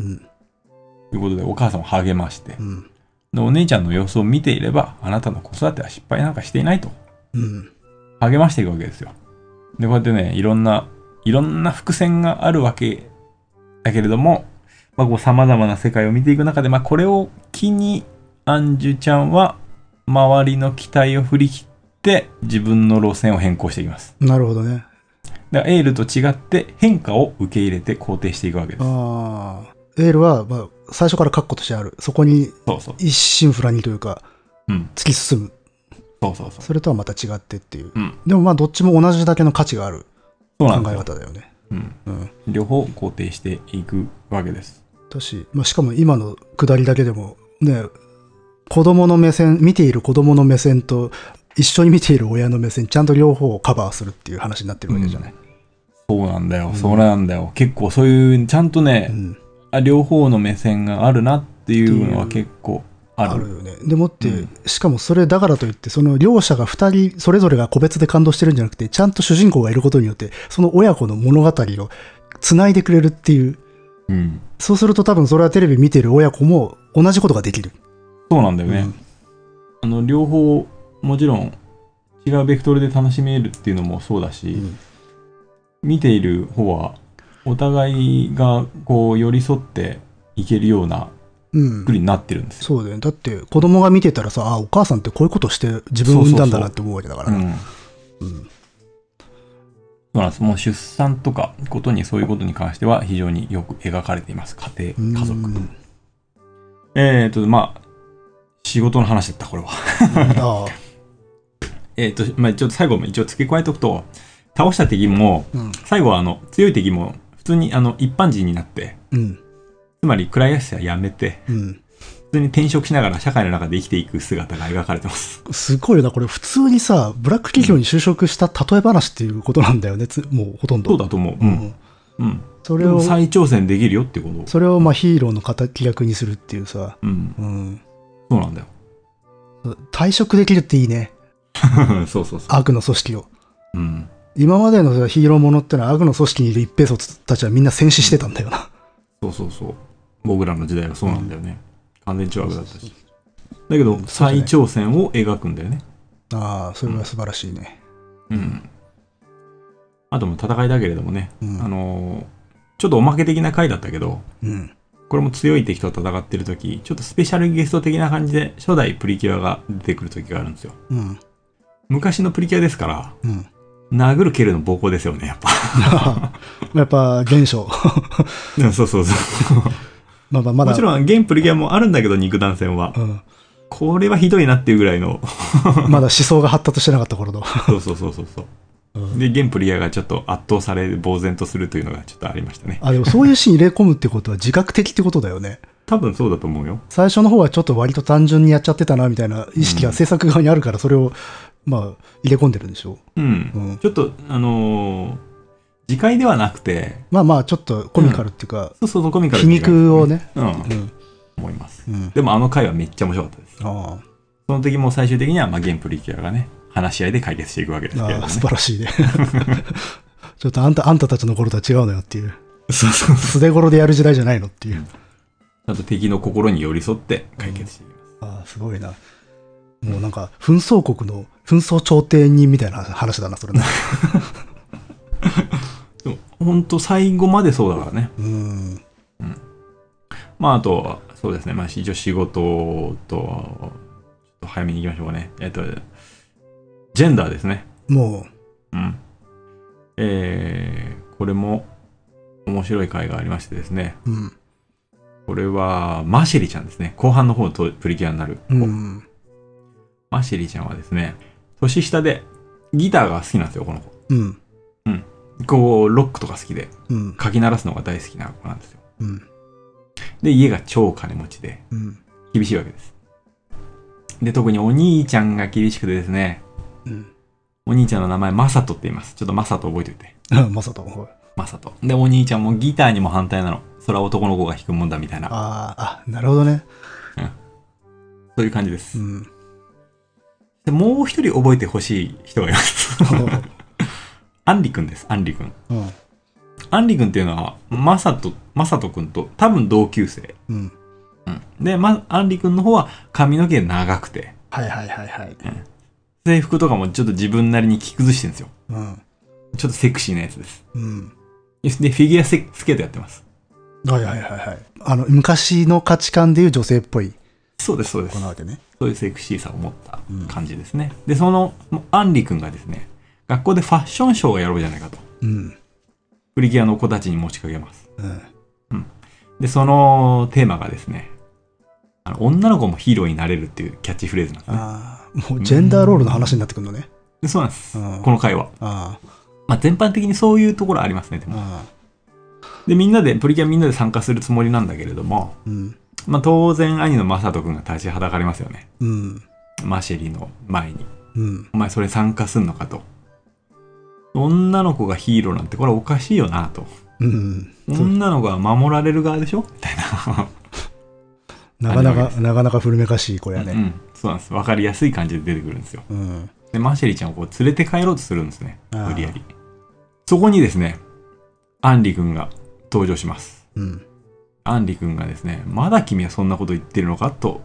うん。ということで、お母さんを励まして、うん。でお姉ちゃんの様子を見ていれば、あなたの子育ては失敗なんかしていないと。うん。励ましていくわけですよ。で、こうやってね、いろんな、いろんな伏線があるわけだけれども、まあ、こう様々な世界を見ていく中で、まあ、これを機に、アンジュちゃんは、周りの期待を振り切って、自分の路線を変更していきます。なるほどね。だからエールと違って、変化を受け入れて肯定していくわけです。ああ。エールは、まあ、最初から確固としてある。そこにそうそう。一心不乱にというか、うん。突き進む。そうそうそう。それとはまた違ってっていう。うん。でもまあ、どっちも同じだけの価値がある考え。方だよね。うん。うん。両方肯定していくわけです。だし、まあ、しかも今の下りだけでも、ね、子供の目線、見ている子供の目線と、一緒に見ている親の目線、ちゃんと両方をカバーするっていう話になってるわけじゃない。そうなんだよ。うんそうなんだよ。結構そういう、ちゃんとね、うん。あ両方の目線があるなっていうのは結構ある。よね。でもって、うんしかもそれだからといって、その両者が二人、それぞれが個別で感動してるんじゃなくて、ちゃんと主人公がいることによって、その親子の物語を繋いでくれるっていう。うん。そうすると多分それはテレビ見てる親子も同じことができる。そうなんだよね。うんあの、両方、もちろん違うベクトルで楽しめるっていうのもそうだし、うん見ている方は、お互いがこう寄り添っていけるようなうん作りになってるんですよ。そうだよね。だって子供が見てたらさ、あ、お母さんってこういうことして自分を産んだんだなって思うわけだからそうなんです。もう出産とかことにそういうことに関しては非常によく描かれています。家庭、家族。うんえっ、と、まあ、仕事の話だった、これは。えっと、まあ、ちょっと最後も一応付け加えておくと、倒した敵も、うん。最後はあの、強い敵も、普通にあの、一般人になって、うん。つまり、暗いしはやめて、うん。普通に転職しながら社会の中で生きていく姿が描かれてます。すごいよな、これ普通にさ、ブラック企業に就職した例え話っていうことなんだよね、つもうほとんど。そうだと思う。う。うんん。うん。それを再挑戦できるよってこと。それをまあヒーローの敵役にするっていうさ、うん。うん。そうなんだよ。退職できるっていいね、そうそうそう。悪の組織を。うん。今までのヒーローものってのは悪の組織にいる一平卒たちはみんな戦死してたんだよな。そうそうそう。僕らの時代はそうなんだよね。完全懲悪だったし。だけど、再挑戦を描くんだよね。ああ、それは素晴らしいね。うん。あとも戦いだけれどもね、うんあのーちょっとおまけ的な回だったけど、うん。これも強い敵と戦ってる時ちょっとスペシャルゲスト的な感じで初代プリキュアが出てくる時があるんですよ。うん。昔のプリキュアですから、うん。殴る蹴るの暴行ですよね、やっぱ。やっぱ、現象。うんそうそうそう。まあまあまだ。もちろん、現プリキュアもあるんだけど、肉弾戦は。うん。これはひどいなっていうぐらいの。まだ思想が発達してなかった頃の。そうそうそうそうそう。うんで、現プリアがちょっと圧倒され、呆然とするというのがちょっとありましたね。あ、でもそういうシーン入れ込むってことは自覚的ってことだよね。多分そうだと思うよ。最初の方はちょっと割と単純にやっちゃってたな、みたいな意識が制作側にあるから、それを、まあ、入れ込んでるんでしょう。うん。うんちょっと、あのー次回ではなくて、まあまあ、ちょっとコミカルっていうか、そうそうそう、コミカル皮肉をね。うん、うん。思います。うん。でもあの回はめっちゃ面白かったです。あその時も最終的には、まあ、現プリキュアがね、話し合いで解決していくわけですあけれども、ね。ああ素晴らしいね。ちょっとあんた、あんたたちの頃とは違うのよっていう。そうそう。素手頃でやる時代じゃないのっていう。ちゃんと敵の心に寄り添って解決していきます。ああ、すごいな。もうなんか、紛争国の、紛争調停人みたいな話だな、それね。本当最後までそうだからね。うん。まあ、あとは、そうですね。まあ、一応仕事と、ちょっと早めに行きましょうかね。えっと、ジェンダーですね。もうん。えー、これも面白い回がありましてですね。う、うん。これは、マシェリちゃんですね。後半の方とプリキュアになる子。うん。マシェリちゃんはですね、年下でギターが好きなんですよ、この子。うん。こう、ロックとか好きで、うん。かき鳴らすのが大好きな子なんですよ。うん。で、家が超金持ちで、うん。厳しいわけです。で、特にお兄ちゃんが厳しくてですね、うん。お兄ちゃんの名前、マサトって言います。ちょっとマサト覚えておいて。うん。まさと、ほいマサト。で、お兄ちゃんもギターにも反対なの。それは男の子が弾くもんだみたいな、ああ、あ、なるほどね。そういう感じです。うん。で、もう一人覚えてほしい人がいます。アンリくんです、アンリくん。うん。アンリくんっていうのは、マサト、マサトくんと多分同級生。うん。うん。で、ま、アンリくんの方は髪の毛長くて、はいはいはいはい。制服とかもちょっと自分なりに着崩してるんですよ。うん。ちょっとセクシーなやつです。うん。で、フィギュアスケートやってます。はいはいはいはい。あの、昔の価値観でいう女性っぽいそうです、そうです子。なわけね。そういうセクシーさを持った感じですね。で、その、アンリ君がですね、学校でファッションショーをやろうじゃないかと。うん。プリキュアの子たちに持ちかけます。うん。で、そのテーマがですね、あの女の子もヒーローになれるっていうキャッチフレーズなんですね。ああ、もうジェンダーロールの話になってくるのね。でそうなんです。うんこの回は。あまあ、全般的にそういうところありますね、であ、も。ああ、で、みんなで、プリキュアみんなで参加するつもりなんだけれども、うん。まあ、当然兄のマサト君が立ちはだかりますよね。うん。マシェリの前に。うん。お前それ参加すんのかと。女の子がヒーローなんてこれおかしいよなと。うん。女の子は守られる側でしょ？みたいな。なかなか、なかなか古めかしい子やね。うん。そうなんです。わかりやすい感じで出てくるんですよ。うん。で、マシェリちゃんをこう連れて帰ろうとするんですね。無理やり。そこにですね、アンリ君が登場します。うん。アンリ君がですね、まだ君はそんなこと言ってるのかと。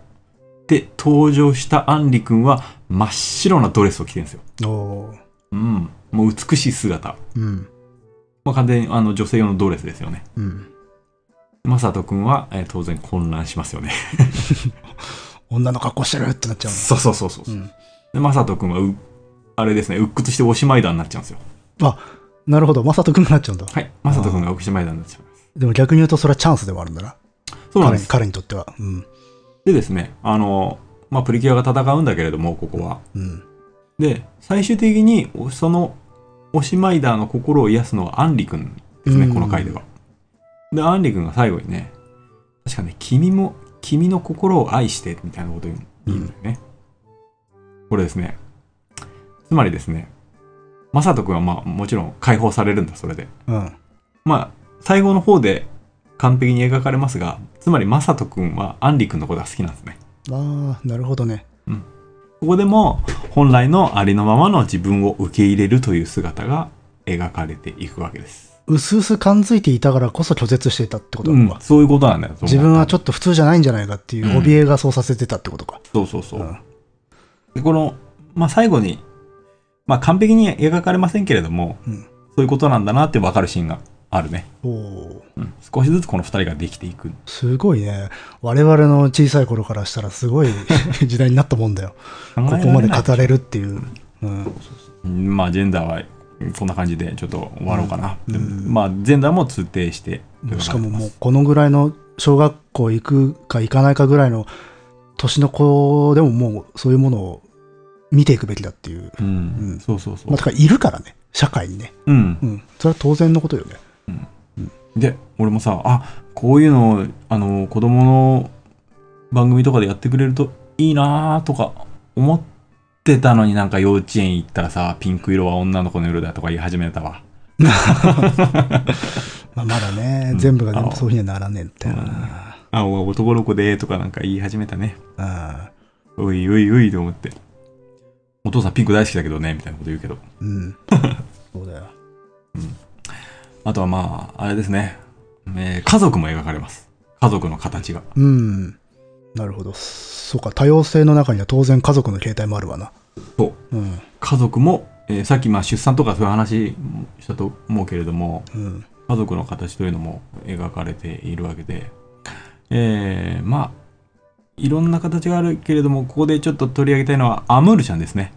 で、登場したアンリ君は真っ白なドレスを着てるんですよ。おーうん。もう美しい姿。うん。まあ、完全にあの女性用のドレスですよね。うん。マサト君は、えー当然混乱しますよね。女の格好してるってなっちゃうそうそうそうそう。の。うん。で、マサト君はう、あれですね、鬱屈しておしまいだになっちゃうんですよ。あ、なるほど。まさとくんになっちゃうんだ。はい。マサト君がおしまいだになっちゃいます。でも逆に言うとそれはチャンスでもあるんだな。そうなんです。彼にとっては。うん。でですね、あの、まあ、プリキュアが戦うんだけれども、ここは。うん。で、最終的に、おその、おしまいだの心を癒すのはアンリ君ですね、うんこの回では。で、アンリ君が最後にね、確かね、君も、君の心を愛して、みたいなことを言うんだよね。これですね。つまりですね、マサト君はまあ、もちろん解放されるんだ、それで。うん。まあ、最後の方で完璧に描かれますが、つまりマサト君はアンリ君のことが好きなんですね。ああ、なるほどね。ここでも本来のありのままの自分を受け入れるという姿が描かれていくわけです。うすうす感づいていたからこそ拒絶していたってことうなのか。、んそういうことなんだよ。自分はちょっっと普通じゃないんじゃないかっていう怯えがそうさせてたってことか。と。そうそうそう。うんでこの、まあ、最後に、まあ、完璧に描かれませんけれども、うんそういうことなんだなって分かるシーンがあるね。おうん、少しずつこの二人ができていく。すごいね。我々の小さい頃からしたらすごい 時代になったもんだよ。ここまで語れるっていう。うん。うんまあ、ジェンダーはそんな感じでちょっと終わろうかな。うんでまあ、ジェンダーも通底して。しかももうこのぐらいの小学校行くか行かないかぐらいの年の子でももうそういうものを見ていくべきだっていう。うん。うんそうそうそう。まあ、だからいるからね、社会にね。うんう。ん。それは当然のことよね。で、俺もさ、あ、こういうのを、あの、子供の番組とかでやってくれるといいなーとか思ってたのになんか幼稚園行ったらさ、ピンク色は女の子の色だとか言い始めたわ。まあ、まだね、うん全部が全あ部そういうふうにはならねえんだよな。あ、お男の子でとかなんか言い始めたね。あおいおいおいと思って。お父さんピンク大好きだけどね、みたいなこと言うけど。うん。そうだよ。あとはまあ、あれですね。えー家族も描かれます。家族の形が。うん。なるほど。そうか、多様性の中には当然家族の形態もあるわな。そう。うん。家族も、えーさっきまあ出産とかそういう話したと思うけれども、うん。家族の形というのも描かれているわけで、えー、まあ、いろんな形があるけれども、ここでちょっと取り上げたいのはアムールちゃんですね。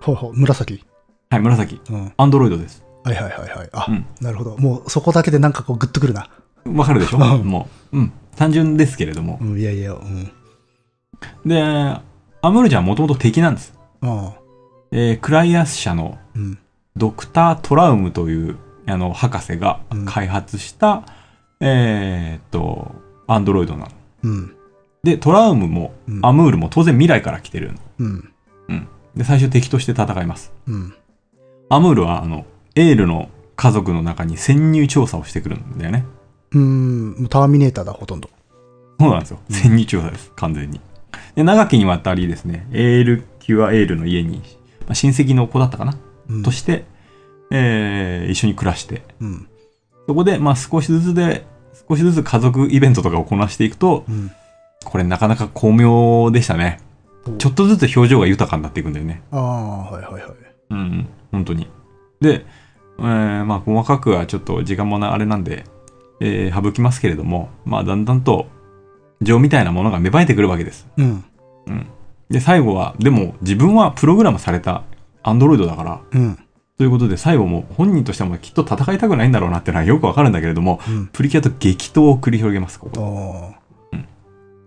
ほうほう、紫。はい、紫。うん。アンドロイドです。はいはいはいはい。あ、うんなるほど。もうそこだけでなんかこうグッとくるな。わかるでしょ？うんもう。うん。単純ですけれども。うん、いやいや、うん。で、アムールちゃんはもともと敵なんです。ああ。えークライアス社のうん。ドクター・トラウムというあの博士がうん開発した、えーっと、アンドロイドなの。うん。で、トラウムもうんアムールも当然未来から来てるの。うん。で、最終敵として戦います。うん。アムールは、あの、エールの家族の中に潜入調査をしてくるんだよね。うん。ターミネーターだ、ほとんど。そうなんですよ。潜入調査です。完全に。で、長きにわたりですね、エール、キュアエールの家に、まあ、親戚の子だったかな、うんとして、えー一緒に暮らして、うん。そこで、まあ少しずつで、少しずつ家族イベントとかをこなしていくと、うん。これなかなか巧妙でしたね。ちょっとずつ表情が豊かになっていくんだよね。ああ、はいはいはい。うん、本当に。で、えーまあ細かくはちょっと時間もなあれなんで、えー省きますけれども、まあだんだんと情みたいなものが芽生えてくるわけです。うん。うん。で、最後は、でも自分はプログラムされたアンドロイドだから、うん。ということで最後も本人としてもきっと戦いたくないんだろうなっていうのは よくわかるんだけれども、うん。プリキュアと激闘を繰り広げます、ここ。うん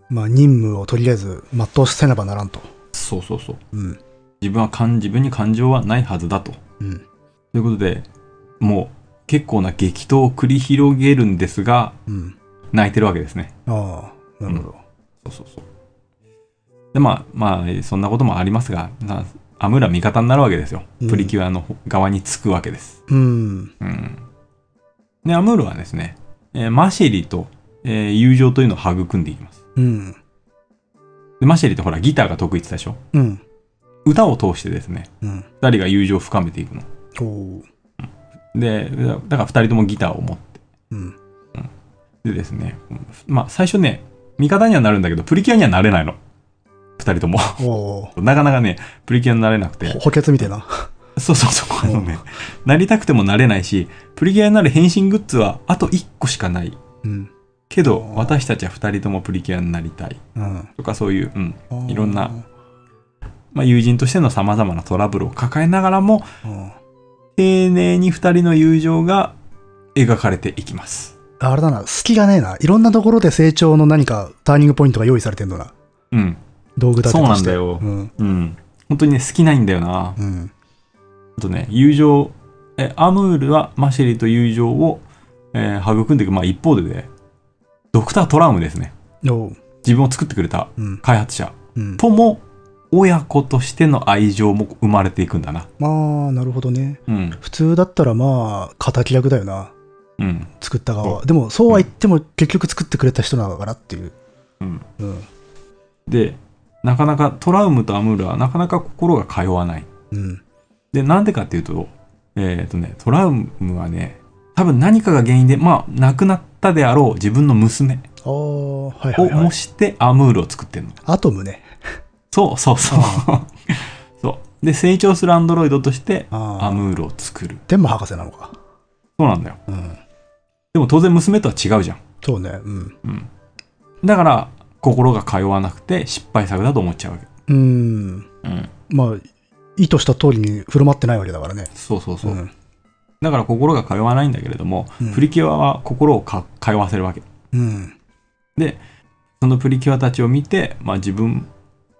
まあ、任務をとりあえず全うせねばならんと。そうそうそう。うん。自分は感、自分に感情はないはずだと。うん。ということで、もう結構な激闘を繰り広げるんですが、うん。泣いてるわけですね。ああ、なるほど。そうそうそう。で、まあ、まあ、そんなこともありますが、なアムールは味方になるわけですよ。うんプリキュアの側につくわけです。うん。うん。で、アムールはですね、えーマシェリと、えー友情というのを育んでいきます。うん。で、マシェリってほら、ギターが得意って言ってたでしょ？うん。歌を通してですね、うん。二人が友情を深めていくの。おーで、だから二人ともギターを持って。うん。でですね、まあ、最初ね、味方にはなるんだけど、プリキュアにはなれないの。二人とも。なかなかね、プリキュアになれなくて。ほ補欠みたいな。そうそうそう、あのね、なりたくてもなれないし、プリキュアになる変身グッズはあと1個しかない。うん。けど、私たちは2人ともプリキュアになりたい。うん。とかそういう、うん。いろんな。まあ、友人としての様々なトラブルを抱えながらも、うん。丁寧に2人の友情が描かれていきます。あれだな、隙がねえな。いろんなところで成長の何かターニングポイントが用意されてんのな。うん。道具立てとして。そうなんだようん。うん。本当にね、好きないんだよな。うん。あとね、友情、え、アムールはマシェリと友情を、えー育んでいく。まあ一方でね、ドクター・トラウムですね。自分を作ってくれたうん。開発者うん。とも、親子としての愛情も生まれていくんだな。まあ、なるほどね。うん。普通だったらまあ、敵役だよな。うん。作った側は。そでも、そうは言っても結局作ってくれた人なのかなっていう。うん。うん。で、なかなかトラウムとアムールはなかなか心が通わない。うん。で、なんでかっていうと、えっ、とね、トラウムはね、多分何かが原因で、まあ、亡くなったであろう自分の娘を。模してアムールを作ってんの。アトムね。そうそうそう。そう。で、成長するアンドロイドとして。アムールを作る。天馬博士なのか。そうなんだよ。うん。でも当然娘とは違うじゃん。そうね。うん。うん。だから、心が通わなくて失敗作だと思っちゃうわけ。うん。うん。まあ、意図した通りに振る舞ってないわけだからね。そうそうそう。ん。だから心が通わないんだけれども、うんプリキュアは心をか通わせるわけ。うん。で、そのプリキュアたちを見て、まあ自分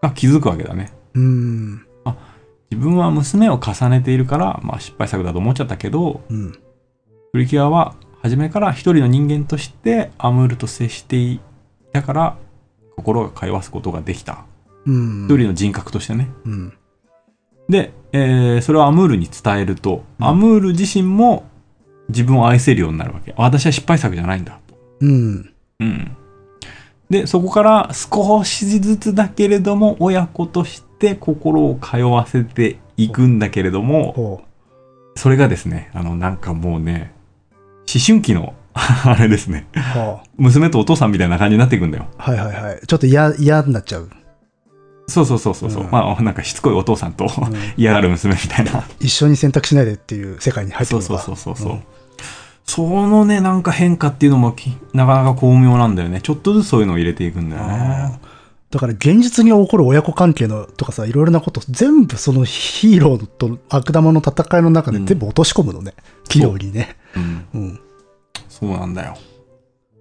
が気づくわけだね。うん。自分は娘を重ねているから、まあ失敗作だと思っちゃったけど、うん。プリキュアは初めから一人の人間としてアムールと接していたから、心が通わすことができた。うん。一人の人格としてね。うん。で、えーそれをアムールに伝えると、うんアムール自身も自分を愛せるようになるわけ。私は失敗作じゃないんだ。うん。うん。で、そこから少しずつだけれども、親子として心を通わせていくんだけれども、ほそれがですね、あの、なんかもうね、思春期の、あれですね、娘とお父さんみたいな感じになっていくんだよ。あ。はいはいはい。ちょっと嫌、嫌になっちゃう。そうそうそうそうそう、うんまあ、なんかしつこいお父さんとうん嫌がる娘みたいな。一緒に選択しないでっていう世界に入ってくそうる。そうそうそうそう。うんそのね、なんか変化っていうのもきなかなか巧妙なんだよね。ちょっとずつそういうのを入れていくんだよね。だから現実に起こる親子関係のとかさ、いろいろなこと、全部そのヒーローと悪玉の戦いの中で全部落とし込むのね。器用にね。うん。うん。そうなんだよ。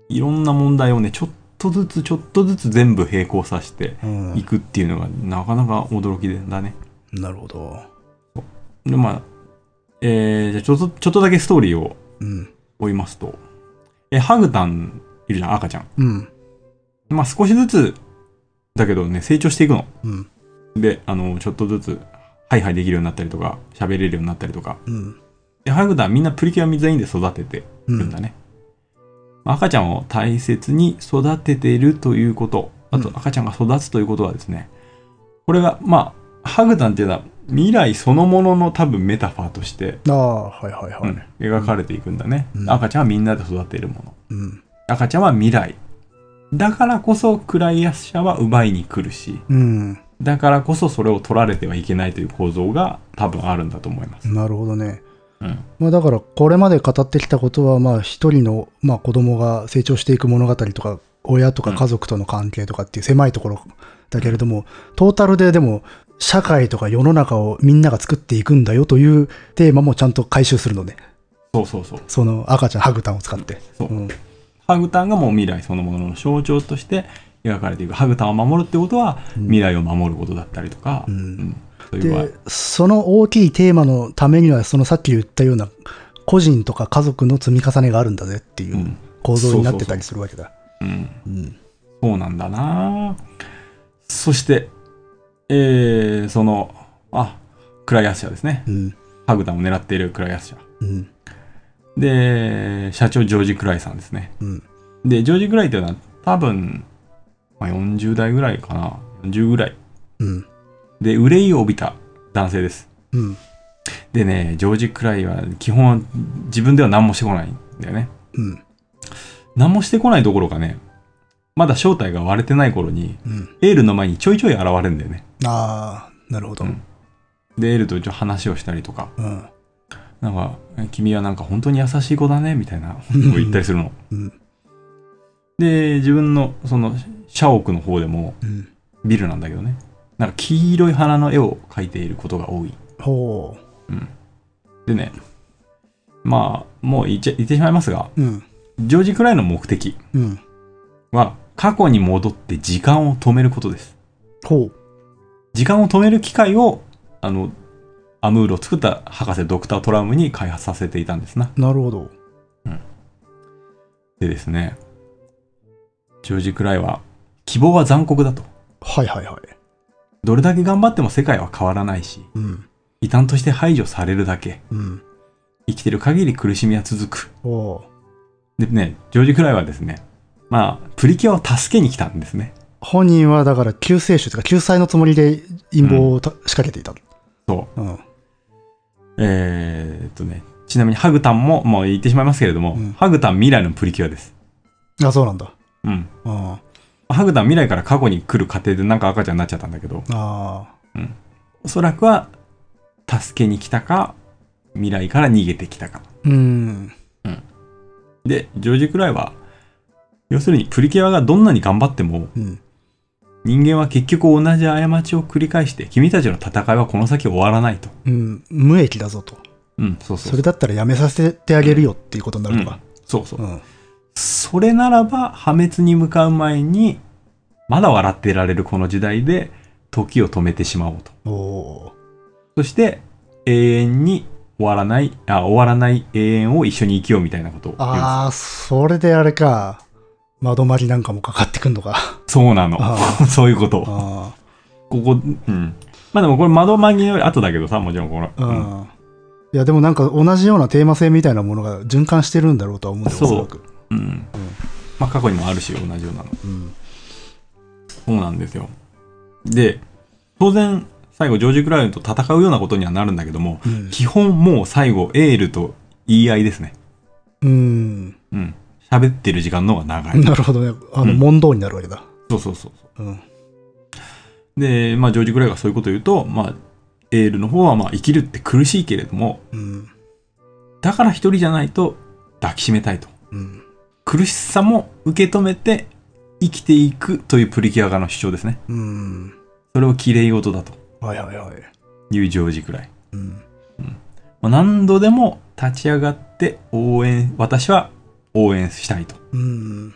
いろんな問題をね、ちょっとずつちょっとずつ全部並行させてうんいくっていうのがなかなか驚きだね。なるほど。で、まあ、えー、じゃあちょっと、ちょっとだけストーリーをうん。追いますと、え、ハグタンいるじゃん、赤ちゃん。うん。まあ少しずつ、だけどね、成長していくの。うん。で、あの、ちょっとずつ、ハイハイできるようになったりとか、喋れるようになったりとか。うん。で、ハグタンみんなプリキュア全員で育ててるんだね。赤ちゃんを大切に育てているということ、あとうん赤ちゃんが育つということはですね、これが、まあ、ハグタンっていうのは未来そのものの多分メタファーとして、ああ、はいはいはい。うん描かれていくんだね、うん赤ちゃんはみんなで育てるもの。うん。赤ちゃんは未来。だからこそ、クライアス者は奪いに来るし、うん。だからこそそれを取られてはいけないという構造が多分あるんだと思います。なるほどね。うん。まあだから、これまで語ってきたことは、まあ一人の、まあ子供が成長していく物語とか、親とか家族との関係とかっていう狭いところだけれども、トータルででも、社会とか世の中をみんなが作っていくんだよというテーマもちゃんと回収するのね。そうそうそう。その赤ちゃん、ハグタンを使って。そううん。ハグタンがもう未来そのものの象徴として描かれていく。ハグタンを守るってことは、未来を守ることだったりとか、うんで、その大きいテーマのためには、そのさっき言ったような個人とか家族の積み重ねがあるんだぜっていううん構造になってたりするわけだ。そうなんだなそして、えー、その、あ、クライアス社ですね。うん。ハグタンを狙っているクライアス社。うん。で、社長ジョージ・クライさんですね。うん。で、ジョージ・クライというのは多分、まあ、40代ぐらいかな。40ぐらい。うん。で、憂いを帯びた男性です。うん。でね、ジョージ・クライは基本自分では何もしてこないんだよね。うん。何もしてこないどころかね、まだ正体が割れてない頃に、うん。エールの前にちょいちょい現れるんだよね。ああ、なるほど。うんで、エールとちょっと話をしたりとか、うん。なんか、え君はなんか本当に優しい子だね、みたいなことを言ったりするの。うん。で、自分のその社屋の方でもうん。ビルなんだけどね、なんか黄色い花の絵を描いていることが多い。ほでね、まあ、もう言っちゃ言ってしまいますが、う。うん。ジョージ・クライの目的うん。は過去に戻って時間を止めることです。ほう。時間を止める機械を、あの、アムールを作った博士ドクター・トラウムに開発させていたんですな。なるほど。でですね、ジョージ・クライは、希望は残酷だと。はいはいはい。どれだけ頑張っても世界は変わらないし、うん。異端として排除されるだけ。うん。生きてる限り苦しみは続く。でね、ジョージ・クライはですね、まあ、プリキュアを助けに来たんですね。本人はだから救世主というか救済のつもりで陰謀をた仕掛けていた。そう。うん。えーっとね、ちなみにハグタンも、もう言ってしまいますけれども、うんハグタン未来のプリキュアです。あ、そうなんだ。うん。あハグタン未来から過去に来る過程でなんか赤ちゃんになっちゃったんだけど、あ。あおそらくは、助けに来たか、未来から逃げてきたか。あ。うん。で、ジョージ・クライは、要するにプリキュアがどんなに頑張っても、うん。人間は結局同じ過ちを繰り返して、君たちの戦いはこの先終わらないと。うん。無益だぞと。うん、そうそうそれだったらやめさせてあげるよっていうことになるのか。そうそう。うん。それならば破滅に向かう前にまだ笑っていられるこの時代で時を止めてしまおうと。そして永遠に終わらない、あ、終わらない永遠を一緒に生きようみたいなことをああ、それであれか。窓まりなんかもかかってくんのか。そうなのあ。そういうこと。あここ、うん。まあでもこれ窓紛れより後だけどさ、もちろんこの。あ、ううんん。いや、でもなんか同じようなテーマ性みたいなものが循環してるんだろうとは思うんだよ、そうおそらく。うん。まあ過去にもあるし、同じようなの。うん。そうなんですよ。で、当然、最後ジョージ・クラウンと戦うようなことにはなるんだけども、うん。基本もう最後、エールと言い合いですね。うん。うん。喋ってる時間の方が長い。なるほどね。あの、うん問答になるわけだ。そうそうそうそう。うん。で、まあ、ジョージ・クライがそういうことを言うと、まあ、エールの方は、まあ、生きるって苦しいけれども、うん。だから一人じゃないと抱きしめたいと。うん。苦しさも受け止めて生きていくというプリキュア側の主張ですね。うん。それを綺麗事だとはいはいはい。いうジョージ・クライ。うん。まあ、何度でも立ち上がって応援、私は応援したいと。うん。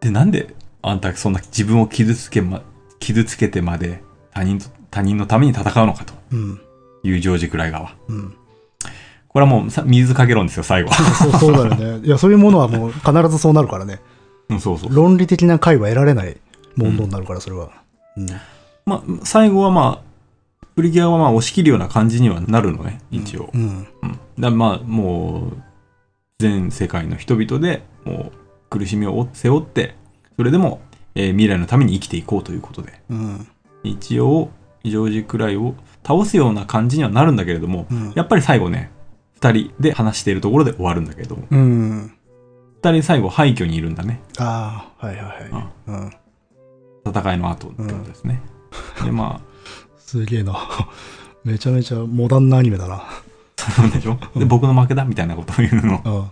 で、なんであんたそんな自分を傷つけま、傷つけてまで他人と、他人のために戦うのかとうん。いうジョージ・クライ側。うん。これはもうさ水かけ論ですよ、最後。そうそうだよね。いや、そういうものはもう必ずそうなるからね。うん、そうそう。論理的な解は得られない問答になるから、それは。うん。まあ、最後はまあ、プリキュアはまあ押し切るような感じにはなるのね、一応。うん。うん。だまあ、もう、全世界の人々で、もう、苦しみを背負って、それでも、えー未来のために生きていこうということで、うん。一応、ジョージ・クライを倒すような感じにはなるんだけれども、うん。やっぱり最後ね、二人で話しているところで終わるんだけれども、うん。二人最後廃墟にいるんだね。ああ、はいはいはい。うん。戦いの後ってことですね。で、まあ、すげえな。めちゃめちゃモダンなアニメだな。そうでしょ？で、僕の負けだみたいなことを言うの。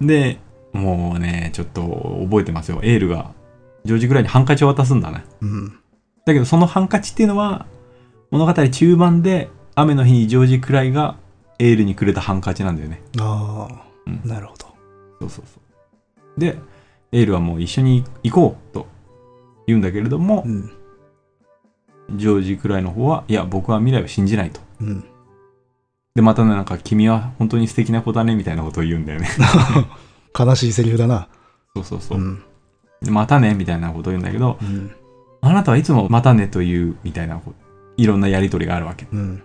うん。で、もうね、ちょっと覚えてますよ。エールが、ジョージぐらいにハンカチを渡すんだね。うん。だけど、そのハンカチっていうのは、物語中盤で、雨の日にジョージくらいがエールにくれたハンカチなんだよね。あうんあ、なるほど。そうそうそう。で、エールはもう一緒に行こうと言うんだけれどもう、ん。ジョージくらいの方は、いや、僕は未来を信じないと。うん。で、またね、なんか、君は本当に素敵な子だね、みたいなことを言うんだよね。悲しいセリフだな。そうそうそうう。ん。でまたね、みたいなことを言うんだけど、うん。あなたはいつもまたねという、みたいな、いろんなやりとりがあるわけ。うん。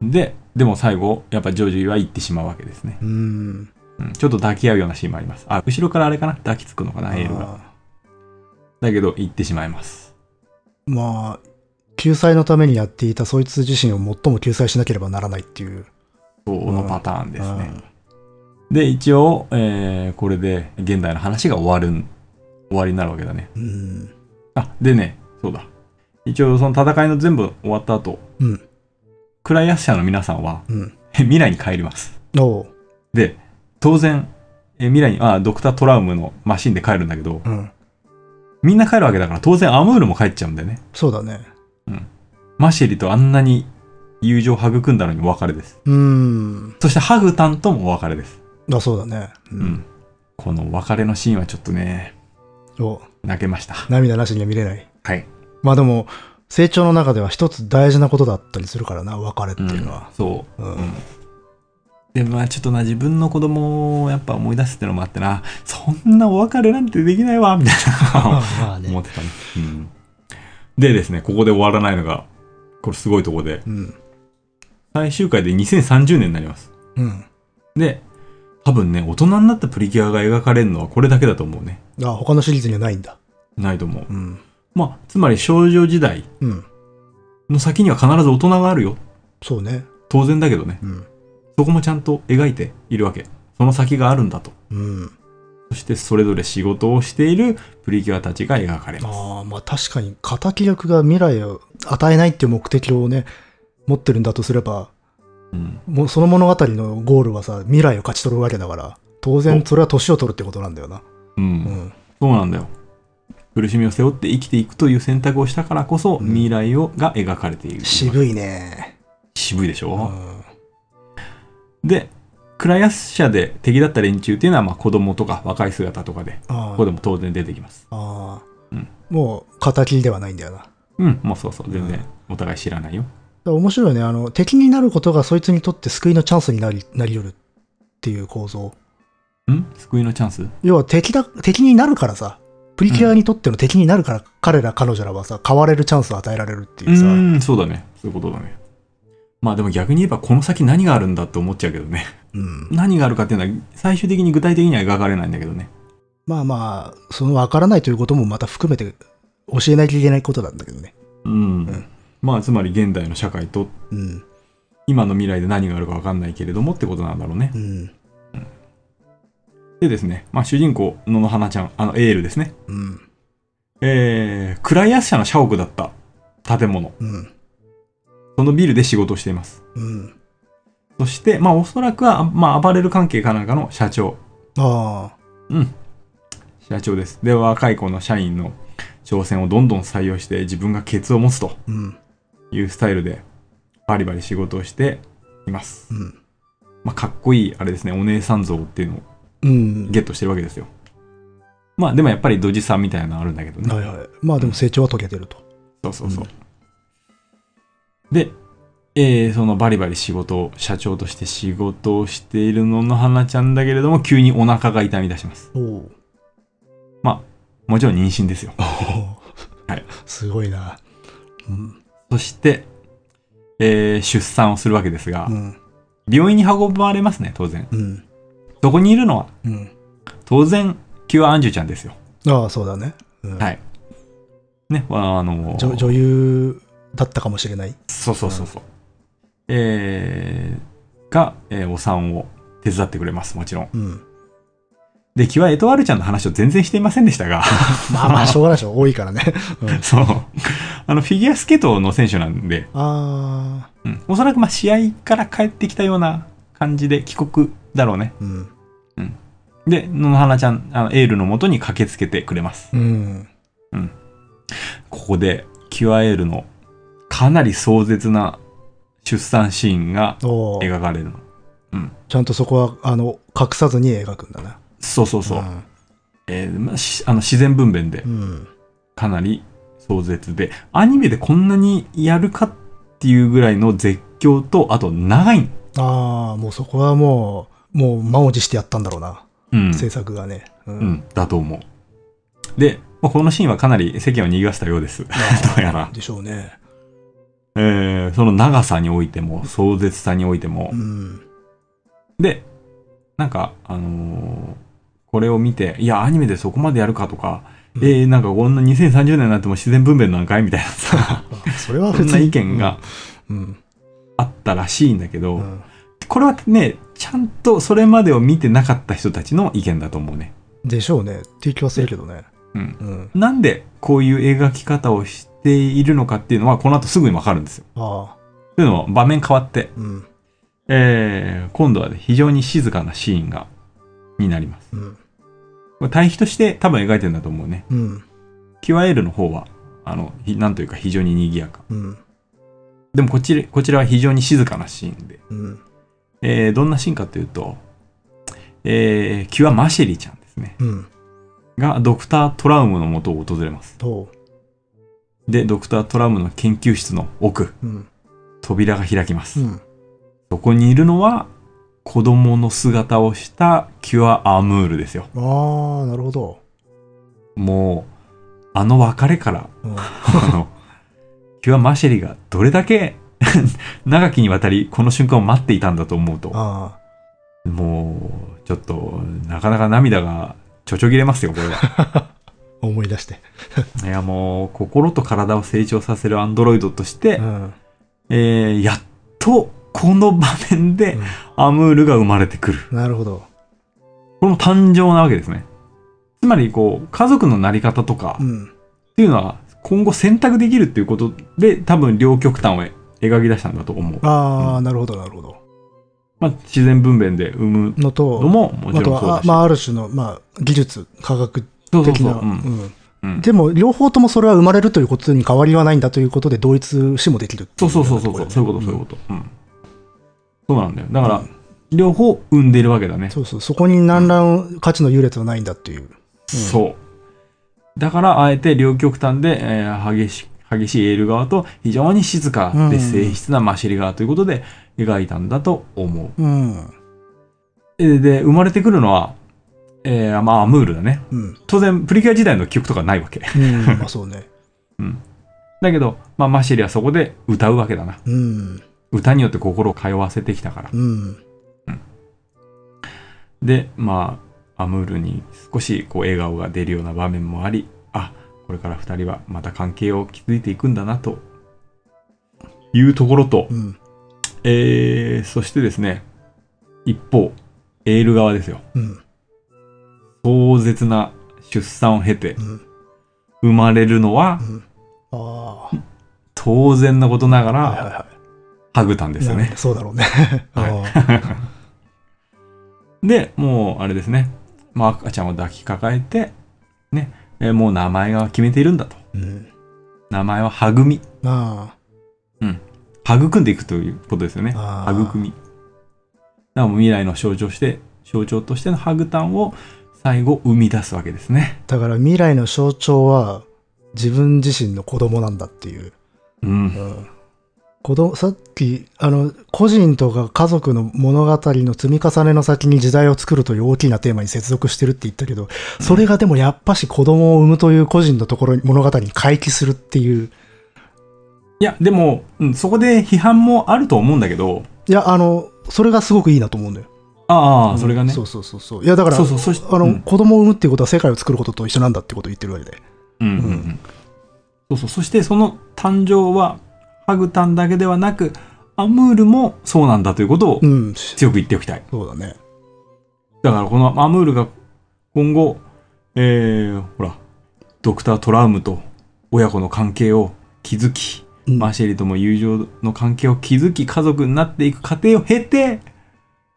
で、でも最後、やっぱジョージは言ってしまうわけですね。うん。うん、ちょっと抱き合うようなシーンもあります。あ、後ろからあれかな？抱きつくのかな、エールが。あだけど、言ってしまいます。ーまあ、救済のためにやっていたそいつ自身を最も救済しなければならないっていう。そうのパターンですね。で、一応、えー、これで現代の話が終わるん、終わりになるわけだね。うん。あ、でね、そうだ。一応、その戦いの全部終わった後、うん。クライアス社の皆さんは、うん。未来に帰ります。で、当然、え未来に、あ、ドクタートラウムのマシンで帰るんだけど、うん。みんな帰るわけだから、当然アムールも帰っちゃうんだよね。そうだね。マシェリとあんなに友情を育んだのにお別れです。うん。そしてハグタンともお別れです。あ、そうだね。ううん。。この別れのシーンはちょっとね、お泣けました。涙なしには見れない。はい。まあでも、成長の中では一つ大事なことだったりするからな、別れっていうのは。そう。うんうんで、まあちょっとな、自分の子供をやっぱ思い出すってのもあってな、そんなお別れなんてできないわ、みたいな まあ思ってたね。うん。でですね、ここで終わらないのが、これすごいとこで、うん。最終回で2030年になります。うん。で、多分ね、大人になったプリキュアが描かれるのはこれだけだと思うね。あ、他のシリーズにはないんだ。ないと思う。うん。まあ、つまり少女時代うん。の先には必ず大人があるよ。そうね。当然だけどね。うん。そこもちゃんと描いているわけ。その先があるんだと。うん。そしてそれぞれ仕事をしているプリキュアたちが描かれます。ああ、まあ確かに、敵役が未来を与えないっていう目的をね、持ってるんだとすれば、うん。もうその物語のゴールはさ、未来を勝ち取るわけだから、当然それは年を取るってことなんだよな。うん。うん。そうなんだよ。苦しみを背負って生きていくという選択をしたからこそ、うん未来をが描かれている。渋いね。渋いでしょ、うん。で、クライアス社で敵だった連中っていうのは、まあ子供とか若い姿とかで、あここでも当然出てきます。ああ、うんもう、敵ではないんだよな。うん、もうそうそう、全然お互い知らないよ。ら面白いよね。あの、敵になることがそいつにとって救いのチャンスになり、なり得るっていう構造。ん？救いのチャンス？要は敵だ、敵になるからさ、プリキュアにとっての敵になるから、彼ら彼女らはさ、変われるチャンスを与えられるっていうさ。うーん、そうだね。そういうことだね。まあでも逆に言えばこの先何があるんだって思っちゃうけどね。うん。何があるかっていうのは最終的に具体的には描かれないんだけどね。まあまあ、その分からないということもまた含めて教えなきゃいけないことなんだけどね。うん。まあつまり現代の社会とうん。今の未来で何があるか分かんないけれどもってことなんだろうねう。ん。でですね、まあ主人公のの花ちゃん、あのエールですね。うん。えー、クライアス社の社屋だった建物。うん。そのビルで仕事をしています。うん。そして、まあおそらくは、まあアパレル関係かなんかの社長。ああ。うん。社長です。で、若い子の社員の挑戦をどんどん採用して自分がケツを持つとうん。いうスタイルでバリバリ仕事をしています。うん。まあかっこいい、あれですね、お姉さん像っていうのをうん。ゲットしてるわけですよ。まあでもやっぱりドジさんみたいなのあるんだけどね。はいはい。まあでも成長は遂げてると。そうそうそう。で、えー、そのバリバリ仕事を、社長として仕事をしているのの花ちゃんだけれども、急にお腹が痛み出します。まあ、もちろん妊娠ですよ。はい。すごいな。うん。そして、えー、出産をするわけですが、うん。病院に運ばれますね、当然。うん。そこにいるのは、うん。当然、キュアアンジュちゃんですよ。ああ、そうだね。うん、はい。ね、あの女女優だったかもしれない。そうそうそうそう。えー、が、えーお産を手伝ってくれます、もちろん。うん。で、キュアエトワールちゃんの話を全然していませんでしたが、まあまあ、しょうがないでしょ。多いからね。うん、そう。あの、フィギュアスケートの選手なんで、ああ。うん、おそらくまあ試合から帰ってきたような感じで帰国だろうね。うん。で、野々花ちゃん、あのエールのもとに駆けつけてくれます。うん。ここで、キュアエールのかなり壮絶な出産シーンが。描かれるの。ちゃんとそこは、あの、隠さずに描くんだな。そうそうそう。えーまあの自然分娩でうん。かなり壮絶で、アニメでこんなにやるかっていうぐらいの絶叫と、あと長い。ああ、もうそこはもう、もう満を持してやったんだろうな。うん。制作がね。うう。ん、だと思う。で、まあこのシーンはかなり世間を賑わせたようです。どうやら。でしょうね。えー、その長さにおいても、壮絶さにおいてもう。ん。で、なんか、あのーこれを見て、いや、アニメでそこまでやるかとか、うんえー、なんかこんな2030年になっても自然分娩なんかいみたいなさ、それはそんな意見がうん。あったらしいんだけど、うん。これはね、ちゃんとそれまでを見てなかった人たちの意見だと思うね。でしょうね。っていう気はするけどね。うん。うん。なんでこういう描き方をしているのかっていうのは、この後すぐにわかるんですよ。ああ。というのも、場面変わって、うん。えー、今度はね、非常に静かなシーンが、になります。うん。これ対比として多分描いてるんだと思うね。うん。キュアエールの方は、あの、ひなんというか非常に賑やか。うん。でもこっち、こちらは非常に静かなシーンで。うん。えー、どんなシーンかというと、えー、キュアマシェリちゃんですね。うん。が、ドクター・トラウムの元を訪れます。と、で、ドクター・トラウムの研究室の奥、うん。扉が開きます。うん。そこにいるのは、子供の姿をしたキュア・アムールですよ。ああ、なるほど。もう、あの別れから、うん。あの、キュア・マシェリがどれだけ 長きにわたりこの瞬間を待っていたんだと思うと、あもう、ちょっと、なかなか涙がちょちょぎれますよ、これは。あ、思い出して。いや、もう、心と体を成長させるアンドロイドとして、うん。えー、やっと、この場面でうん、アムールが生まれてくる。なるほど。これも誕生なわけですね。つまり、こう、家族の成り方とかう、ん。っていうのは、今後選択できるっていうことで、多分両極端を描き出したんだと思う。ああ、なるほど、なるほど。まあ、自然分娩で産むのももちろんそうだし。あまあ、ある種の、まあ、技術、科学。的な。でも、両方ともそれは生まれるということに変わりはないんだということで、同一視もできるそいうそうそうそうそう。そういうこと、そういうこと。うん。そうなんだよ。だから、両方生んでるわけだね。そうそう。そこに何らの価値の優劣はないんだっていう。そう。だから、あえて両極端で、えー激し激しいエール側と非常に静かうんで静筆なマシリ側ということで描いたんだと思う。うん。えーで、生まれてくるのは、えーまあ、アムールだね。うん。当然、プリキュア時代の記憶とかないわけ。うん。まあそうね。だけど、まあ、マシリはそこで歌うわけだな。うん。歌によって心を通わせてきたから。うん。で、まあ、アムールに少しこう笑顔が出るような場面もあり、あ、これから二人はまた関係を築いていくんだな、というところと、うん。えー、そしてですね、一方、エール側ですよ。うん。壮絶な出産を経てうん。生まれるのはあ当然のことながあ。はいはいらはハグタンでい。すよね。そうだろうね。はいあ で、もうあれですね、まあ、赤ちゃんを抱きかかえて、ね、えーもう名前が決めているんだと。あうん。名前ははぐみ。あ育んでいくということですよね。育み。だからもう未来の象徴して、象徴としてのハグタンを最後生み出すわけですね。だから未来の象徴は自分自身の子供なんだっていう。うん。子供さっき、あの、個人とか家族の物語の積み重ねの先に時代を作るという大きなテーマに接続してるって言ったけど、それがでもやっぱし子供を産むという個人のところに物語に回帰するっていう。いや、でも、うん、そこで批判もあると思うんだけど、いや、あの、それがすごくいいなと思うんだよ。ああ、それがね。そうそうそうそう。いや、だから、そうそうそしあの、うん子供を産むっていうことは世界を作ることと一緒なんだってことを言ってるわけで。うんうんうん。そうそう。そしてその誕生は、ハグタンだけではなく、アムールもそうなんだということをうん。強く言っておきたい。そうだね。だからこのアムールが今後、えー、ほら、ドクター・トラウムと親子の関係を築き、うんマシェリとも友情の関係を築き、家族になっていく過程を経て、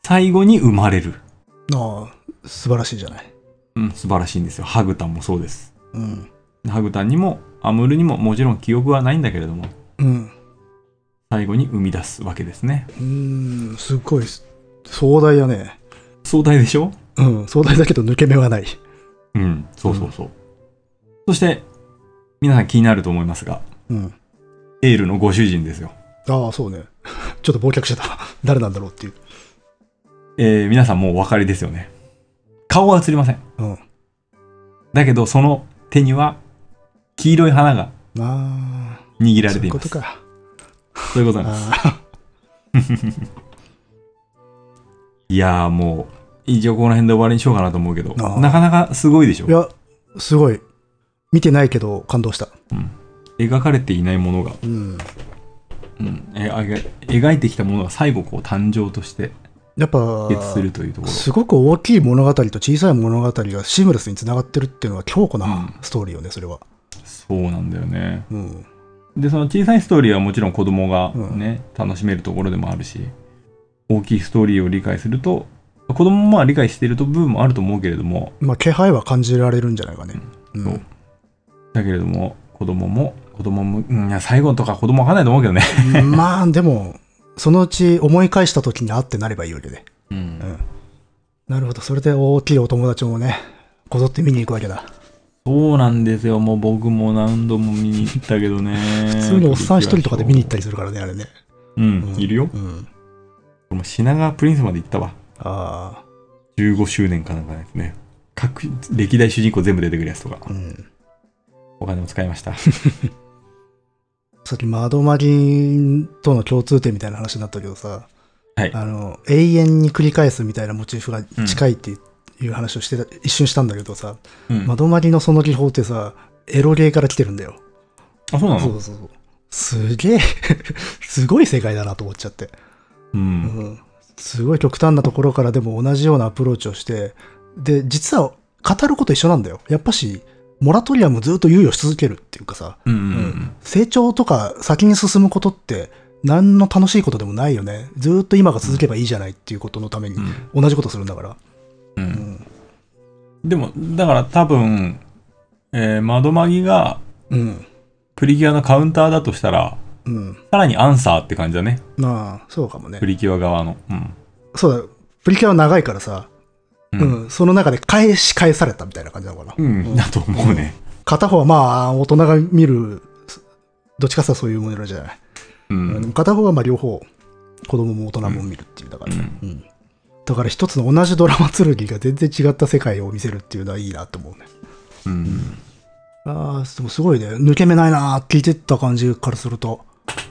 最後に生まれる。ああ、素晴らしいじゃない。うん、素晴らしいんですよ。ハグタンもそうです。うん。ハグタンにも、アムールにももちろん記憶はないんだけれども、うん。最後に生み出すわけですね。うーん、すっごい壮大やね。壮大でしょ？うん、壮大だけど抜け目はない。うん、そうそうそう。そして、皆さん気になると思いますが、うん。エールのご主人ですよ。ああ、そうね。ちょっと忘却してた。誰なんだろうっていう。えー皆さんもうお分かりですよね。顔は映りません。うん。だけど、その手には、黄色い花が握られています。いうことか。そういうことなんです。あ いやーもう、一応この辺で終わりにしようかなと思うけど、なかなかすごいでしょ？あ。い。や、すごい。見てないけど感動した。描かれていないものが、うん。うん、え描いてきたものが最後こう誕生としてやっぱ、決するというところ。すごく大きい物語と小さい物語がシームレスにつながってるっていうのは強固うんなストーリーよね、それは。そうなんだよね。うん。で、その小さいストーリーはもちろん子供がね、楽しめるところでもあるし、大きいストーリーを理解すると、子供もまあ理解している部分もあると思うけれども、まあ、気配は感じられるんじゃないかね。うん。そうだけれども、子供も、子供も、うん、いや、最後とか子供わかんないと思うけどね。まあ、でも、そのうち思い返した時に会ってなればいいわけで。うんなるほど。それで大きいお友達もね、こぞって見に行くわけだ。そうなんですよ。もう僕も何度も見に行ったけどね。普通におっさん一人とかで見に行ったりするからね、あれね。うん、いるよ。うん。俺も品川プリンスまで行ったわ。あ15周年かなんかのやつね。各、歴代主人公全部出てくるやつとかあ、う。ん。お金も使いました。さっき窓マギとの共通点みたいな話になったけどさ、はい。あの、永遠に繰り返すみたいなモチーフが近いっていう話をしてた、一瞬したんだけどさ、うん窓マギのその技法ってさ、エロゲーから来てるんだよ。あ、そうなの？そうそうそう。すげえ、すごい世界だなと思っちゃって。う。うんん。すごい極端なところからでも同じようなアプローチをして、で、実は語ること一緒なんだよ。やっぱし、モラトリアムずっと猶予し続けるっていうかさ、うんうんうん。成長とか先に進むことって何の楽しいことでもないよね。ずっと今が続けばいいじゃないっていうことのために同じことするんだから。うんうん。でも、だから多分、えー、窓マギがうん。プリキュアのカウンターだとしたら、うん。さらにアンサーって感じだね。まあ、そうかもねプ。リキュア側の。うん。そうだ、プリキュアは長いからさ、ううんん、その中で返し返されたみたいな感じなのかな。うん、だと思うね。片方はまあ、大人が見る、どっちかさそういうモデルじゃない。ううんん。片方はまあ両方、子供も大人も見るっていう、だから、ううんだから一つの同じドラマ剣が全然違った世界を見せるっていうのはいいなと思うね。うん。ああ、でもすごいね。抜け目ないなー聞いてた感じからすると。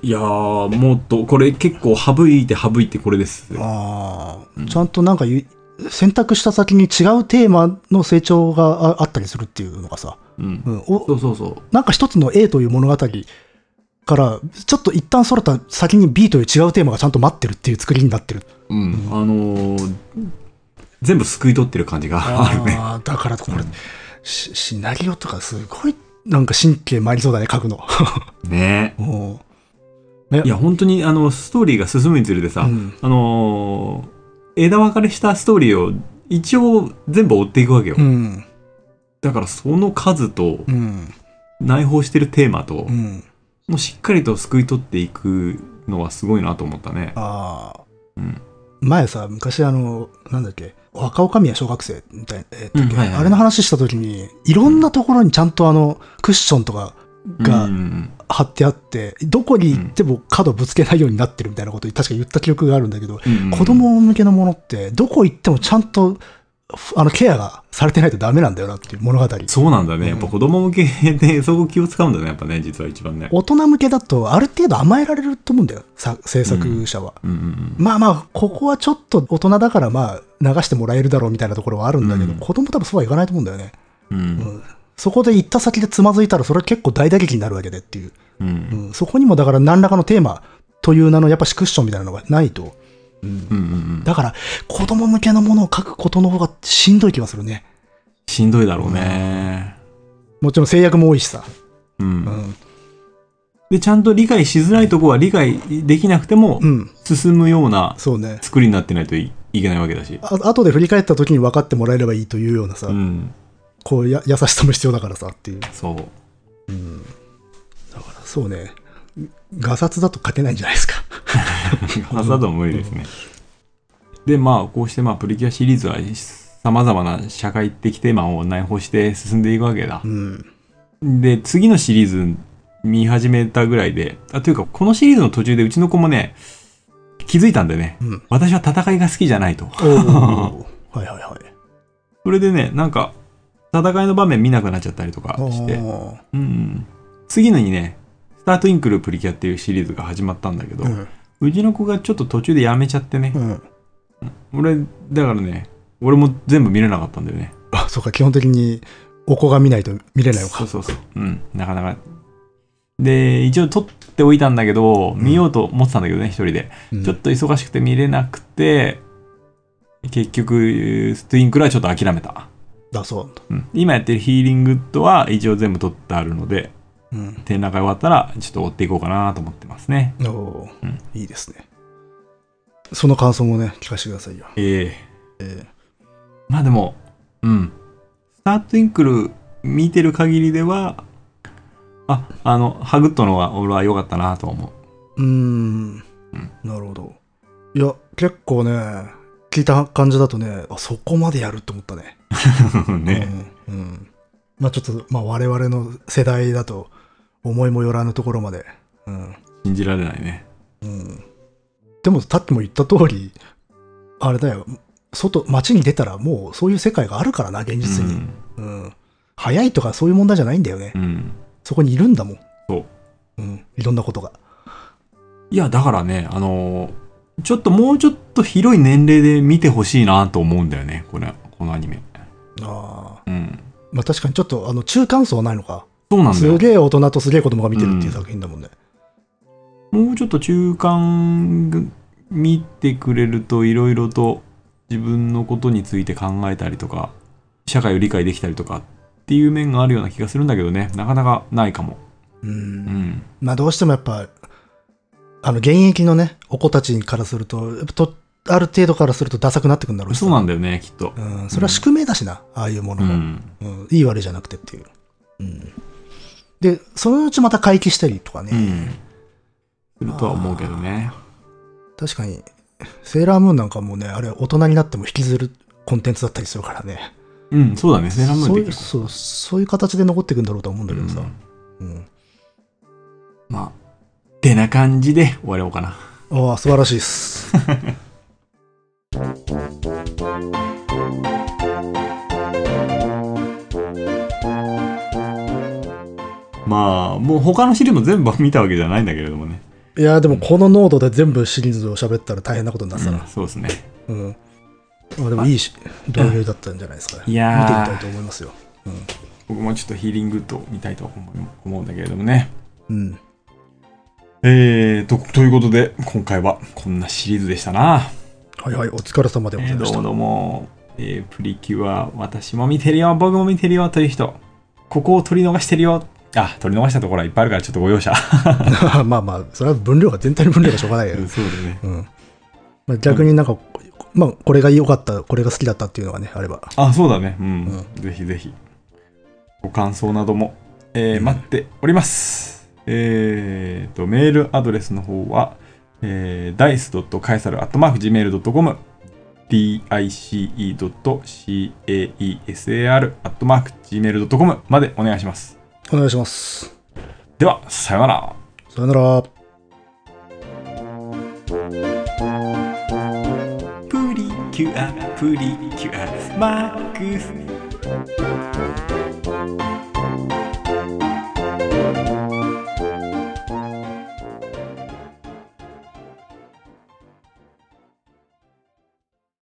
いやー、もっと、これ結構省いて省いてこれですよ。ああ、ちゃんとなんかゆ選択した先に違うテーマの成長がああったりするっていうのがさ、うんう。ん、おそうそうそう。なんか一つの A という物語から、ちょっと一旦それた先に B という違うテーマがちゃんと待ってるっていう作りになってる。うん。あのー、全部救い取ってる感じがあるね。あーだからこれ、しシナリオとかすごいなんか神経参りそうだね、書くの。ねうんねいや、本当に、あの、ストーリーが進むにつれてさ、うんあのー枝分かれしたストーリーを一応全部追っていくわけよ。うん。だからその数とうん。内包してるテーマと、うん。もうしっかりと救い取っていくのはすごいなと思ったね。ああ。うん。前さ、昔あの、なんだっけ、若女将は小学生みたいな、えーうんはいはいあれの話した時に、いろんなところにちゃんとあの、クッションとかがうん貼ってあって、どこに行っても角ぶつけないようになってるみたいなことを確か言った記憶があるんだけど、うん子供向けのものって、どこ行ってもちゃんと、ふあの、ケアがされてないとダメなんだよなっていう物語。そうなんだね。やっぱ子供向けでそこ気を使うんだね、やっぱね、実は一番ね。大人向けだと、ある程度甘えられると思うんだよ、さ制作者は。うんうんまあまあ、ここはちょっと大人だからまあ、流してもらえるだろうみたいなところはあるんだけど、うん子供多分そうはいかないと思うんだよね。うん。うんうんそこで行った先でつまずいたら、それは結構大打撃になるわけでっていう。うんうんそこにもだから何らかのテーマという名のやっぱしクッションみたいなのがないと。うんうんだから、子供向けのものを書くことの方がしんどい気がするね。しんどいだろうね。もちろん制約も多いしさ。う。うんん。で、ちゃんと理解しづらいとこは理解できなくてもうん。進むようなそうね。作りになってないといいけないわけだし。あ後で振り返った時に分かってもらえればいいというようなさ、うん。こうや優しさも必要だからさっていう。そう。だからそうね。ガサツだと書けないんじゃないですか。はずだと無理ですね。で、まあ、こうして、まあ、プリキュアシリーズは、様々な社会的テーマを内包して進んでいくわけだう。ん。で、次のシリーズ見始めたぐらいで、あ、というか、このシリーズの途中でうちの子もね、気づいたんでね、うん。私は戦いが好きじゃないと。はいはいはい。それでね、なんか、戦いの場面見なくなっちゃったりとかして、うん。次のにね、スタートインクルプリキュアっていうシリーズが始まったんだけど、うん。うちの子がちょっと途中でやめちゃってねう、ん。俺、だからね、俺も全部見れなかったんだよね。あ、そうか、基本的にお子が見ないと見れないのか。そうそうそう。うん、なかなか。で、一応撮っておいたんだけど、見ようと思ってたんだけどね、一人で。うんちょっと忙しくて見れなくて、結局、ストゥインクルはちょっと諦めた。だそうなんだ。うん、今やってるヒーリングとは一応全部撮ってあるので、うん。展覧会終わったらちょっと追っていこうかなと思ってますね。おーうんいいですね。その感想もね、聞かせてくださいよ。えええまあでも、うん。スタートインクル見てる限りでは、あ、あの、ハグットのが俺は良かったなと思ーうーん。なるほど。いや、結構ね、聞いた感じだとね、あそこまでやるって思ったね。う。ね。うん。うん。まあちょっと、まあ我々の世代だと思いもよらぬところまで。うん。信じられないね。うん。でも、さっきも言った通り、あれだよ、外、街に出たらもうそういう世界があるからな、現実に。うん。早いとかそういう問題じゃないんだよね。うん。うん。そこにいるんだもん。そう。うん。いろんなことが。いや、だからね、あのーちょっともうちょっと広い年齢で見てほしいなと思うんだよね、これ、このアニメ。ああ。うん。まあ確かにちょっと、あの、中間層はないのか。そうなんだよ。すげえ大人とすげえ子供が見てるっていう作品だもんね。もうちょっと中間見てくれるといろいろと自分のことについて考えたりとか、社会を理解できたりとかっていう面があるような気がするんだけどね、なかなかないかも。うん。うん。まあどうしてもやっぱ、あの、現役のね、お子たちからすると、と、ある程度からするとダサくなってくるんだろうしさそうなんだよね、きっと。うん。それは宿命だしな、ああいうものも。うん。うん、いい悪いじゃなくてっていう。うん。で、そのうちまた回帰したりとかね。うん。するとは思うけどね。確かに、セーラームーンなんかもね、あれ大人になっても引きずるコンテンツだったりするからね。うん、そうだね。セーラームーンってそうそういう形で残っていくんだろうとは思うんだけどさ。うんうん。まあ、てな感じで終わろうかな。ああ、素晴らしいっす。まあ、もう他のシリーズも全部見たわけじゃないんだけれどもね。いや、でもこの濃度で全部シリーズを喋ったら大変なことになってたうんな。そうですね。うん。まあでもいいし、導入だったんじゃないですかね。いやー見てみたいと思いますよ。僕もちょっとヒーリングと見たいと思う思うんだけれどもね。うん。えーと、ということで、今回はこんなシリーズでしたな。はいはい、お疲れ様でございました。えーどうもどうも、えープリキュア、私も見てるよ、僕も見てるよという人、ここを取り逃してるよ。あ、取り逃したところはいっぱいあるからちょっとご容赦。まあまあ、それは分量が、全体の分量がしょうがないよ。そうだね。うん。まあ、逆になんか、まあ、これが良かった、これが好きだったっていうのがね、あれば。あ、そうだね。うん。ぜひぜひ。ご感想なども、えーうん待っております。えーと、メールアドレスの方は、えー、dice.caesar.gmail.com dice.caesar.gmail.com までお願いします。お願いします。では、さようなら。さよなら。プリキュア、プリキュア、マックス。